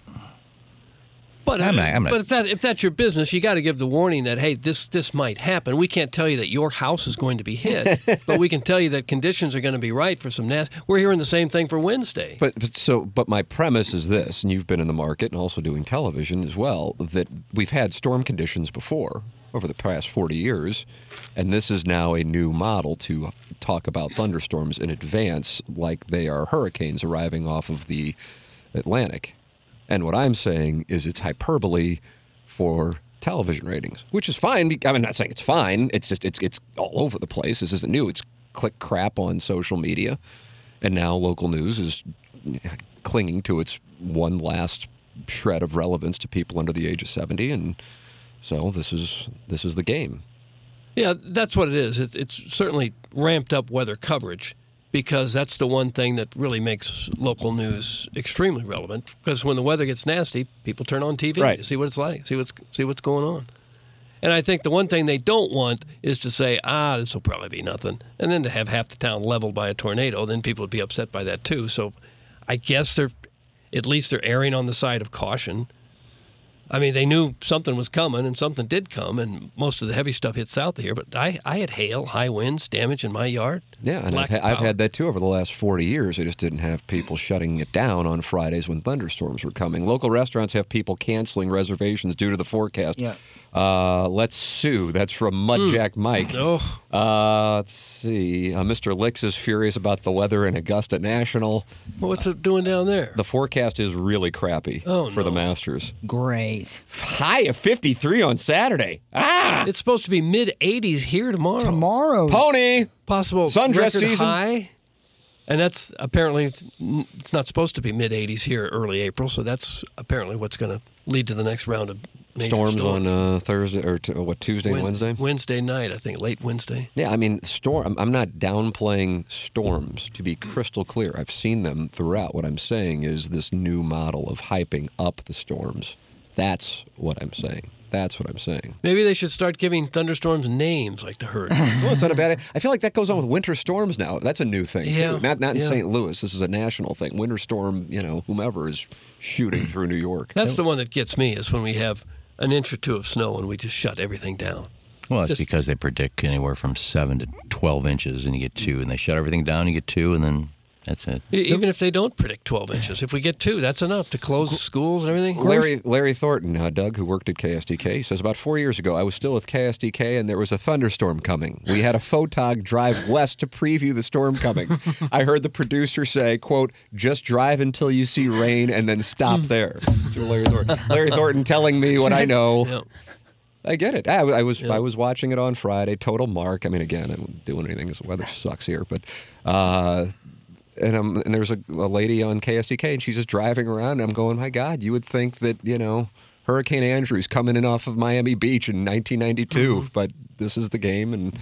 Speaker 3: But
Speaker 5: I'm not- I'm not-
Speaker 3: but if that if that's your business, you got to give the warning that hey, this this might happen. We can't tell you that your house is going to be hit, but we can tell you that conditions are going to be right for some nasty. We're hearing the same thing for Wednesday.
Speaker 2: But, but so, but my premise is this, and you've been in the market and also doing television as well. That we've had storm conditions before over the past forty years, and this is now a new model to talk about thunderstorms in advance, like they are hurricanes arriving off of the Atlantic. And what I'm saying is it's hyperbole for television ratings, which is fine. I'm not saying it's fine. It's just it's it's all over the place. This isn't new. It's click crap on social media, and now local news is clinging to its one last shred of relevance to people under the age of 70, and so this is this is the game.
Speaker 3: Yeah, that's what it is. It's, it's certainly ramped up weather coverage because that's the one thing that really makes local news extremely relevant. Because when the weather gets nasty, people turn on TV
Speaker 2: Right.
Speaker 3: to see what it's like, see what's see what's going on. And I think the one thing they don't want is to say, ah, this will probably be nothing, and then to have half the town leveled by a tornado. Then people would be upset by that too. So, I guess they're at least they're erring on the side of caution. I mean, they knew something was coming, and something did come, and most of the heavy stuff hit south of here. But I, I had hail, high winds, damage in my yard.
Speaker 2: Yeah, and I've, ha- I've had that too over the last 40 years. I just didn't have people shutting it down on Fridays when thunderstorms were coming. Local restaurants have people canceling reservations due to the forecast.
Speaker 4: Yeah.
Speaker 2: Uh, let's sue. That's from Mudjack Mike.
Speaker 3: Oh,
Speaker 2: Uh, let's see. Uh, Mr. Licks is furious about the weather in Augusta National.
Speaker 3: well, what's it doing down there?
Speaker 2: The forecast is really crappy
Speaker 3: Oh,
Speaker 2: for the. Masters.
Speaker 4: Great.
Speaker 2: High of 53 on Saturday. Ah!
Speaker 3: It's supposed to be mid 80s here tomorrow.
Speaker 4: Tomorrow.
Speaker 2: Pony!
Speaker 3: Possible
Speaker 2: Sundress
Speaker 3: record
Speaker 2: season?
Speaker 3: high. And that's apparently it's, it's not supposed to be mid 80s here early April. So that's apparently what's going to lead to the next round of
Speaker 2: Storms, on uh, Thursday, or t- what, Tuesday and
Speaker 3: Wed-
Speaker 2: Wednesday?
Speaker 3: Wednesday night, I think, late Wednesday.
Speaker 2: Yeah, I mean, storm. I'm- I'm not downplaying storms. To be crystal clear, I've seen them throughout. What I'm saying is this new model of hyping up the storms. That's what I'm saying. That's what I'm saying.
Speaker 3: Maybe they should start giving thunderstorms names like the hurricane.
Speaker 2: Well, it's not a bad. I feel like that goes on with winter storms now. That's a new thing
Speaker 3: Yeah,
Speaker 2: too. Not not in
Speaker 3: yeah.
Speaker 2: St. Louis. This is a national thing. Winter storm. You know, whomever is shooting through New York.
Speaker 3: That's the one that gets me is when we have an inch or two of snow and we just shut everything down.
Speaker 5: Well, it's
Speaker 3: Just-
Speaker 5: because they predict anywhere from seven to twelve inches, and you get two, and they shut everything down. You get two, and then that's it.
Speaker 3: Even if they don't predict 12 inches, if we get two, that's enough to close schools and everything.
Speaker 2: Larry Larry Thornton, uh, Doug, who worked at KSDK, says about four years ago, I was still with KSDK and there was a thunderstorm coming. We had a photog drive west to preview the storm coming. I heard the producer say, "quote Just drive until you see rain and then stop there." So Larry Thornton, Larry Thornton telling me what I know.
Speaker 3: Yeah.
Speaker 2: I get it. I, I was I was watching it on Friday. Total mark. I mean, again, I wasn't doing anything because the weather sucks here. But uh, and I'm, and there's a, a lady on KSDK, and she's just driving around. And I'm going, my God, you would think that you know Hurricane Andrew's coming in off of Miami Beach in 1992, mm-hmm. but this is the game, and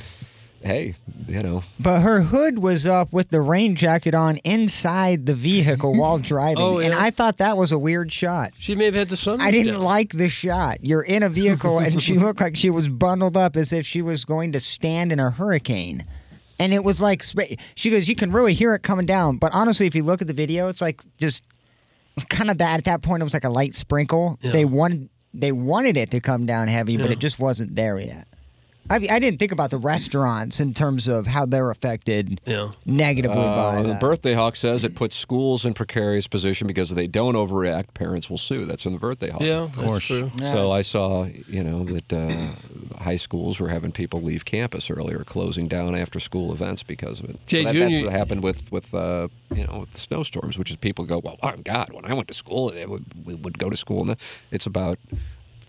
Speaker 2: hey, you know,
Speaker 4: But her hood was up with the rain jacket on inside the vehicle while driving.
Speaker 3: Oh,
Speaker 4: And. I thought that was a weird shot.
Speaker 3: She may have had the sun.
Speaker 4: I didn't like the shot. You're in a vehicle and she looked like she was bundled up as if she was going to stand in a hurricane. And it was like, she goes, you can really hear it coming down. But honestly, if you look at the video, it's like just kind of that. At that point, it was like a light sprinkle. They wanted they wanted it to come down heavy, but it just wasn't there yet. I, I didn't think about the restaurants in terms of how they're affected
Speaker 3: Yeah.
Speaker 4: negatively by
Speaker 2: Uh, the
Speaker 4: that.
Speaker 2: Birthday Hawk says it puts schools in precarious position because if they don't overreact, parents will sue. That's in the Birthday Hawk.
Speaker 3: Yeah, that's true.
Speaker 2: So I saw, you know, that uh, high schools were having people leave campus earlier, closing down after school events because of it. So
Speaker 3: Jay
Speaker 2: that- that's what happened with with uh, you know with the snowstorms, which is people go, well, oh God, when I went to school, they would, we would go to school, and it's about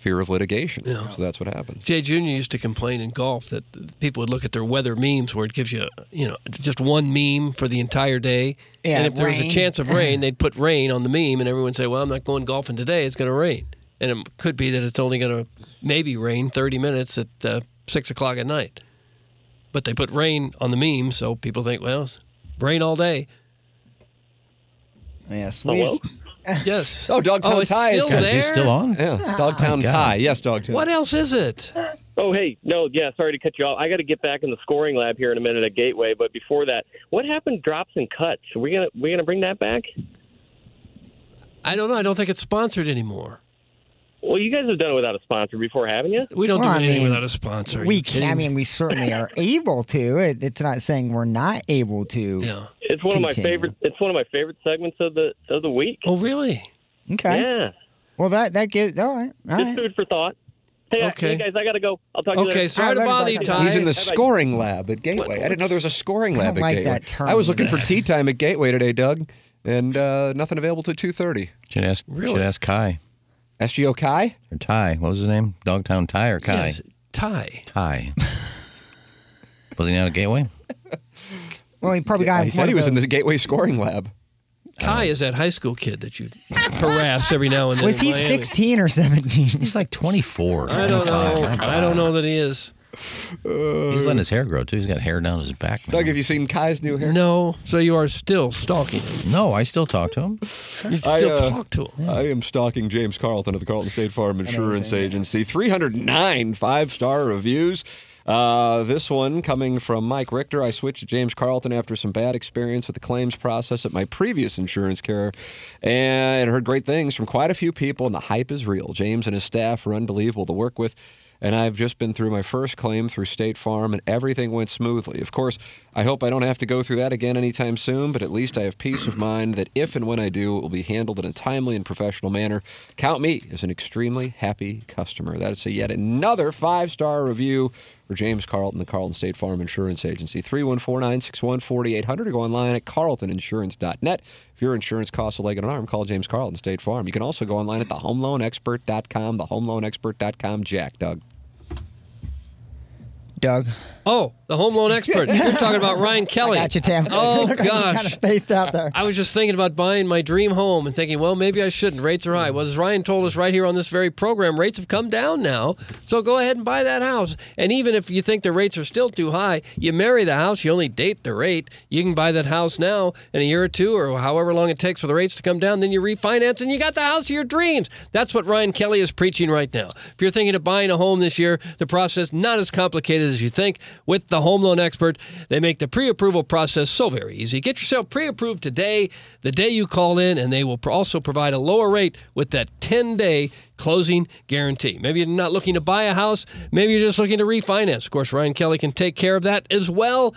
Speaker 2: fear of litigation. So that's what happens.
Speaker 3: Jay Jr. used to complain in golf that people would look at their weather memes where it gives you, you know, just one meme for the entire day.
Speaker 4: Yeah,
Speaker 3: and if there was a chance of rain, they'd put rain on the meme, and everyone would say, "Well, I'm not going golfing today. It's going to rain." And it could be that it's only going to maybe rain 30 minutes at uh, six o'clock at night. But they put rain on the meme, so people think, "Well, rain all day."
Speaker 4: yeah, sleeves-
Speaker 3: Yes.
Speaker 2: Oh, Dogtown
Speaker 3: Oh, it's
Speaker 2: Tie is
Speaker 3: still
Speaker 5: Is he
Speaker 3: there?
Speaker 5: still on?
Speaker 2: Yeah, ah. Dogtown oh,
Speaker 5: God.
Speaker 2: Tie. Yes, Dogtown.
Speaker 3: What else is it?
Speaker 9: Oh, hey, no, yeah, sorry to cut you off. I got to get back in the scoring lab here in a minute at Gateway, but before that, what happened drops and cuts? Are we gonna we gonna bring that back?
Speaker 3: I don't know. I don't think it's sponsored anymore.
Speaker 9: Well, you guys have done it without a sponsor before, haven't you?
Speaker 3: We don't
Speaker 4: Well, I
Speaker 3: do anything
Speaker 4: mean,
Speaker 3: without a sponsor.
Speaker 4: We can,
Speaker 3: kidding
Speaker 4: I mean, we certainly are able to. It, it's not saying we're not able to.
Speaker 3: Yeah.
Speaker 9: It's one of my favorite. It's one of my favorite segments of the of the week.
Speaker 3: Oh, really?
Speaker 4: Okay.
Speaker 9: Yeah,
Speaker 4: Well, that that gives. All right. All
Speaker 9: just
Speaker 4: right.
Speaker 9: food for thought. Hey, I-
Speaker 3: Okay.
Speaker 9: hey guys, I got to go. I'll talk to you
Speaker 3: Okay, sorry to
Speaker 4: All right,
Speaker 3: bother you,
Speaker 4: bye-bye.
Speaker 3: Ty.
Speaker 2: He's in the scoring lab at Gateway. I didn't know there was a scoring
Speaker 4: I
Speaker 2: lab
Speaker 4: don't
Speaker 2: at
Speaker 4: like
Speaker 2: Gateway.
Speaker 4: that term.
Speaker 2: I was looking for tea time at Gateway today, Doug, and uh, nothing available till two thirty.
Speaker 5: Should ask.
Speaker 3: Really?
Speaker 5: Should ask Kai
Speaker 2: SGO Kai.
Speaker 5: or Ty. What was his name? Dogtown Ty or Kai?
Speaker 3: Yes, Ty.
Speaker 5: Ty. was he not a gateway?
Speaker 4: Well, he probably got.
Speaker 2: he said he was in
Speaker 4: those-
Speaker 2: the Gateway scoring lab.
Speaker 3: Kai is that high school kid that you harass every now and then.
Speaker 4: Was
Speaker 3: in
Speaker 4: he
Speaker 3: Miami.
Speaker 4: 16 or 17?
Speaker 5: He's like 24.
Speaker 3: I don't
Speaker 5: 25.
Speaker 3: know. I don't know that he is.
Speaker 5: He's letting his hair grow too. He's got hair down his back. now.
Speaker 2: Doug, have you seen Kai's new hair?
Speaker 3: No. So you are still stalking him.
Speaker 5: No, I still talk to him.
Speaker 3: You still
Speaker 2: uh,
Speaker 3: talk to him.
Speaker 2: I am stalking James Carlton at the Carlton State Farm Insurance Agency. 309 five star reviews. Uh, this one coming from Mike Richter. I switched to James Carlton after some bad experience with the claims process at my previous insurance carrier and heard great things from quite a few people, and the hype is real. James and his staff are unbelievable to work with. And I've just been through my first claim through State Farm, and everything went smoothly. Of course, I hope I don't have to go through that again anytime soon, but at least I have peace of mind that if and when I do, it will be handled in a timely and professional manner. Count me as an extremely happy customer. That is a yet another five star review James Carlton, the Carlton State Farm Insurance Agency. 314 961 4800 or go online at carltoninsurance.net. If your insurance costs a leg and an arm, call James Carlton State Farm. You can also go online at thehomeloanexpert.com, thehomeloanexpert.com. Jack, Doug.
Speaker 4: Doug.
Speaker 3: Oh, the home loan expert. You're talking about Ryan Kelly.
Speaker 4: I got you, Tim.
Speaker 3: Oh,
Speaker 4: Look,
Speaker 3: gosh.
Speaker 4: kind of spaced out there.
Speaker 3: I was just thinking about buying my dream home and thinking, well, maybe I shouldn't. Rates are high. Well, as Ryan told us right here on this very program, rates have come down now. So go ahead and buy that house. And even if you think the rates are still too high, you marry the house, you only date the rate. You can buy that house now in a year or two or however long it takes for the rates to come down. Then you refinance and you got the house of your dreams. That's what Ryan Kelly is preaching right now. If you're thinking of buying a home this year, the process not as complicated as you think. With the home loan expert, they make the pre-approval process so very easy. Get yourself pre-approved today, the day you call in, and they will also provide a lower rate with that 10-day closing guarantee. Maybe you're not looking to buy a house, maybe you're just looking to refinance. Of course, Ryan Kelly can take care of that as well.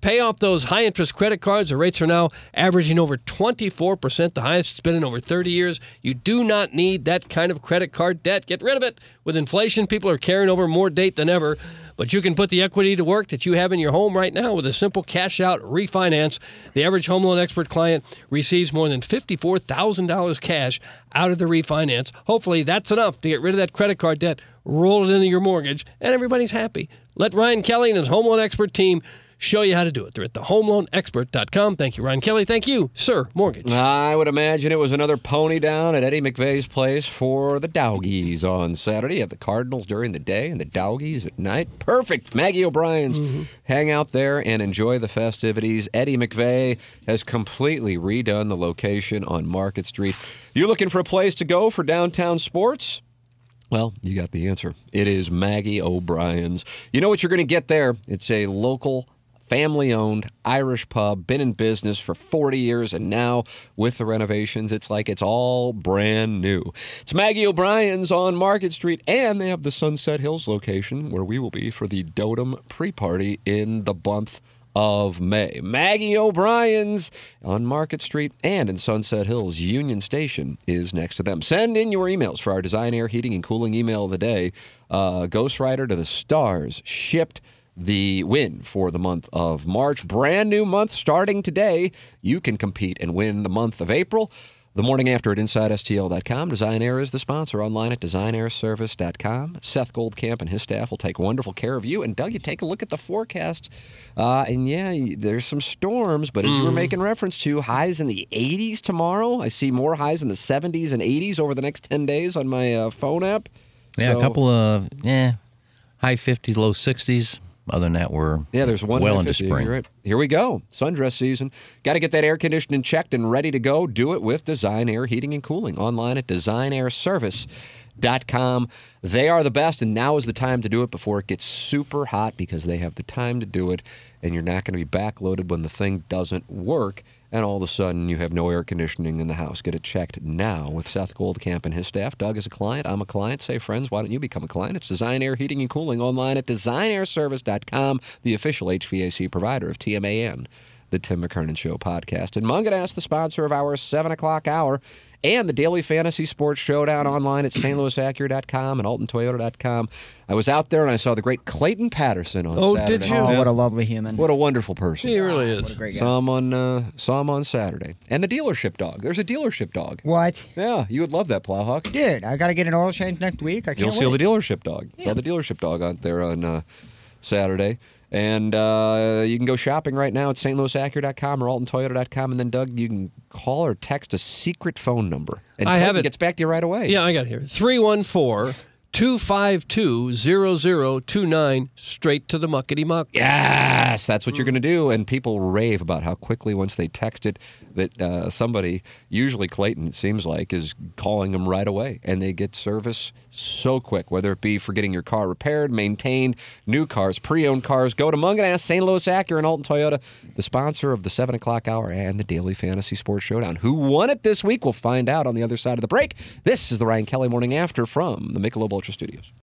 Speaker 3: Pay off those high interest credit cards. The rates are now averaging over 24%, the highest it's been in over 30 years. You do not need that kind of credit card debt. Get rid of it. With inflation, people are carrying over more debt than ever. But you can put the equity to work that you have in your home right now with a simple cash out refinance. The average home loan expert client receives more than $54,000 cash out of the refinance. Hopefully, that's enough to get rid of that credit card debt roll it into your mortgage, and everybody's happy. Let Ryan Kelly and his home loan expert team show you how to do it. They're at thehomeloanexpert.com. Thank you, Ryan Kelly. Thank you, Sir Mortgage.
Speaker 2: I would imagine it was another pony down at Eddie McVeigh's place for the Dowgies on Saturday. You have the Cardinals during the day and the Dowgies at night. Perfect. Maggie O'Brien's mm-hmm. hang out there and enjoy the festivities. Eddie McVeigh has completely redone the location on Market Street. You're looking for a place to go for downtown sports? Well, you got the answer. It is Maggie O'Brien's. You know what you're going to get there? It's a local family owned Irish pub, been in business for 40 years, and now with the renovations, it's like it's all brand new. It's Maggie O'Brien's on Market Street, and they have the Sunset Hills location where we will be for the Dotem pre party in the month of May. Maggie O'Brien's on Market Street and in Sunset Hills. Union Station is next to them. Send in your emails for our Design Air Heating and Cooling email of the day. Uh, Ghost Rider to the Stars shipped the win for the month of March. Brand new month starting today. You can compete and win the month of April. The morning after at InsideSTL.com. Design Air is the sponsor. Online at DesignAirService.com. Seth Goldcamp and his staff will take wonderful care of you. And Doug, you take a look at the forecast. Uh, and yeah, there's some storms, but as you were
Speaker 5: Mm.
Speaker 2: making reference to, highs in the 80s tomorrow. I see more highs in the 70s and 80s over the next 10 days on my uh, phone app.
Speaker 5: Yeah,
Speaker 2: So-
Speaker 5: a couple of yeah, high 50s, low 60s. Other than that, we're
Speaker 2: Yeah, there's one
Speaker 5: well into spring.
Speaker 2: right. Here we go. Sundress season. Got to get that air conditioning checked and ready to go. Do it with Design Air Heating and Cooling online at designairservice.com. They are the best, and now is the time to do it before it gets super hot because they have the time to do it, and you're not going to be backloaded when the thing doesn't work. And all of a sudden, you have no air conditioning in the house. Get it checked now with Seth Goldcamp and his staff. Doug is a client. I'm a client. Say, friends, why don't you become a client? It's Design Air Heating and Cooling online at designairservice.com, the official HVAC provider of TMAN, the Tim McKernan Show podcast. And Mungenast, the sponsor of our 7 o'clock hour, and the Daily Fantasy Sports Showdown online at stlouisacura.com and altontoyota.com. I was out there and I saw the great Clayton Patterson on Saturday.
Speaker 3: Oh,
Speaker 2: Saturday.
Speaker 3: did you?
Speaker 4: Oh, what a lovely human.
Speaker 2: What a wonderful person.
Speaker 3: He really is.
Speaker 4: What a great guy.
Speaker 2: Saw him on uh, saw him on Saturday, and the dealership dog. There's a dealership dog.
Speaker 4: What?
Speaker 2: Yeah, you would love that Plowhawk.
Speaker 4: Dude, I got to get an oil change next week. I can't
Speaker 2: You'll
Speaker 4: can't
Speaker 2: see the dealership dog. Saw the dealership dog out there on uh, Saturday. And uh, you can go shopping right now at stlouisacura.com or altontoyota.com. And then, Doug, you can call or text a secret phone number. And
Speaker 3: I have it.
Speaker 2: gets back to you right away.
Speaker 3: Yeah, I got it here. 314 252 0029, straight to the muckety muck.
Speaker 2: Yes, that's what you're going to do. And people rave about how quickly, once they text it, that uh, somebody, usually Clayton, it seems like, is calling them right away. And they get service so quick, whether it be for getting your car repaired, maintained, new cars, pre owned cars. Go to Mungenast, St. Louis Acura, and Alton Toyota, the sponsor of the 7 o'clock hour and the Daily Fantasy Sports Showdown. Who won it this week? We'll find out on the other side of the break. This is the Ryan Kelly Morning After from the Michelob Ultra Studios.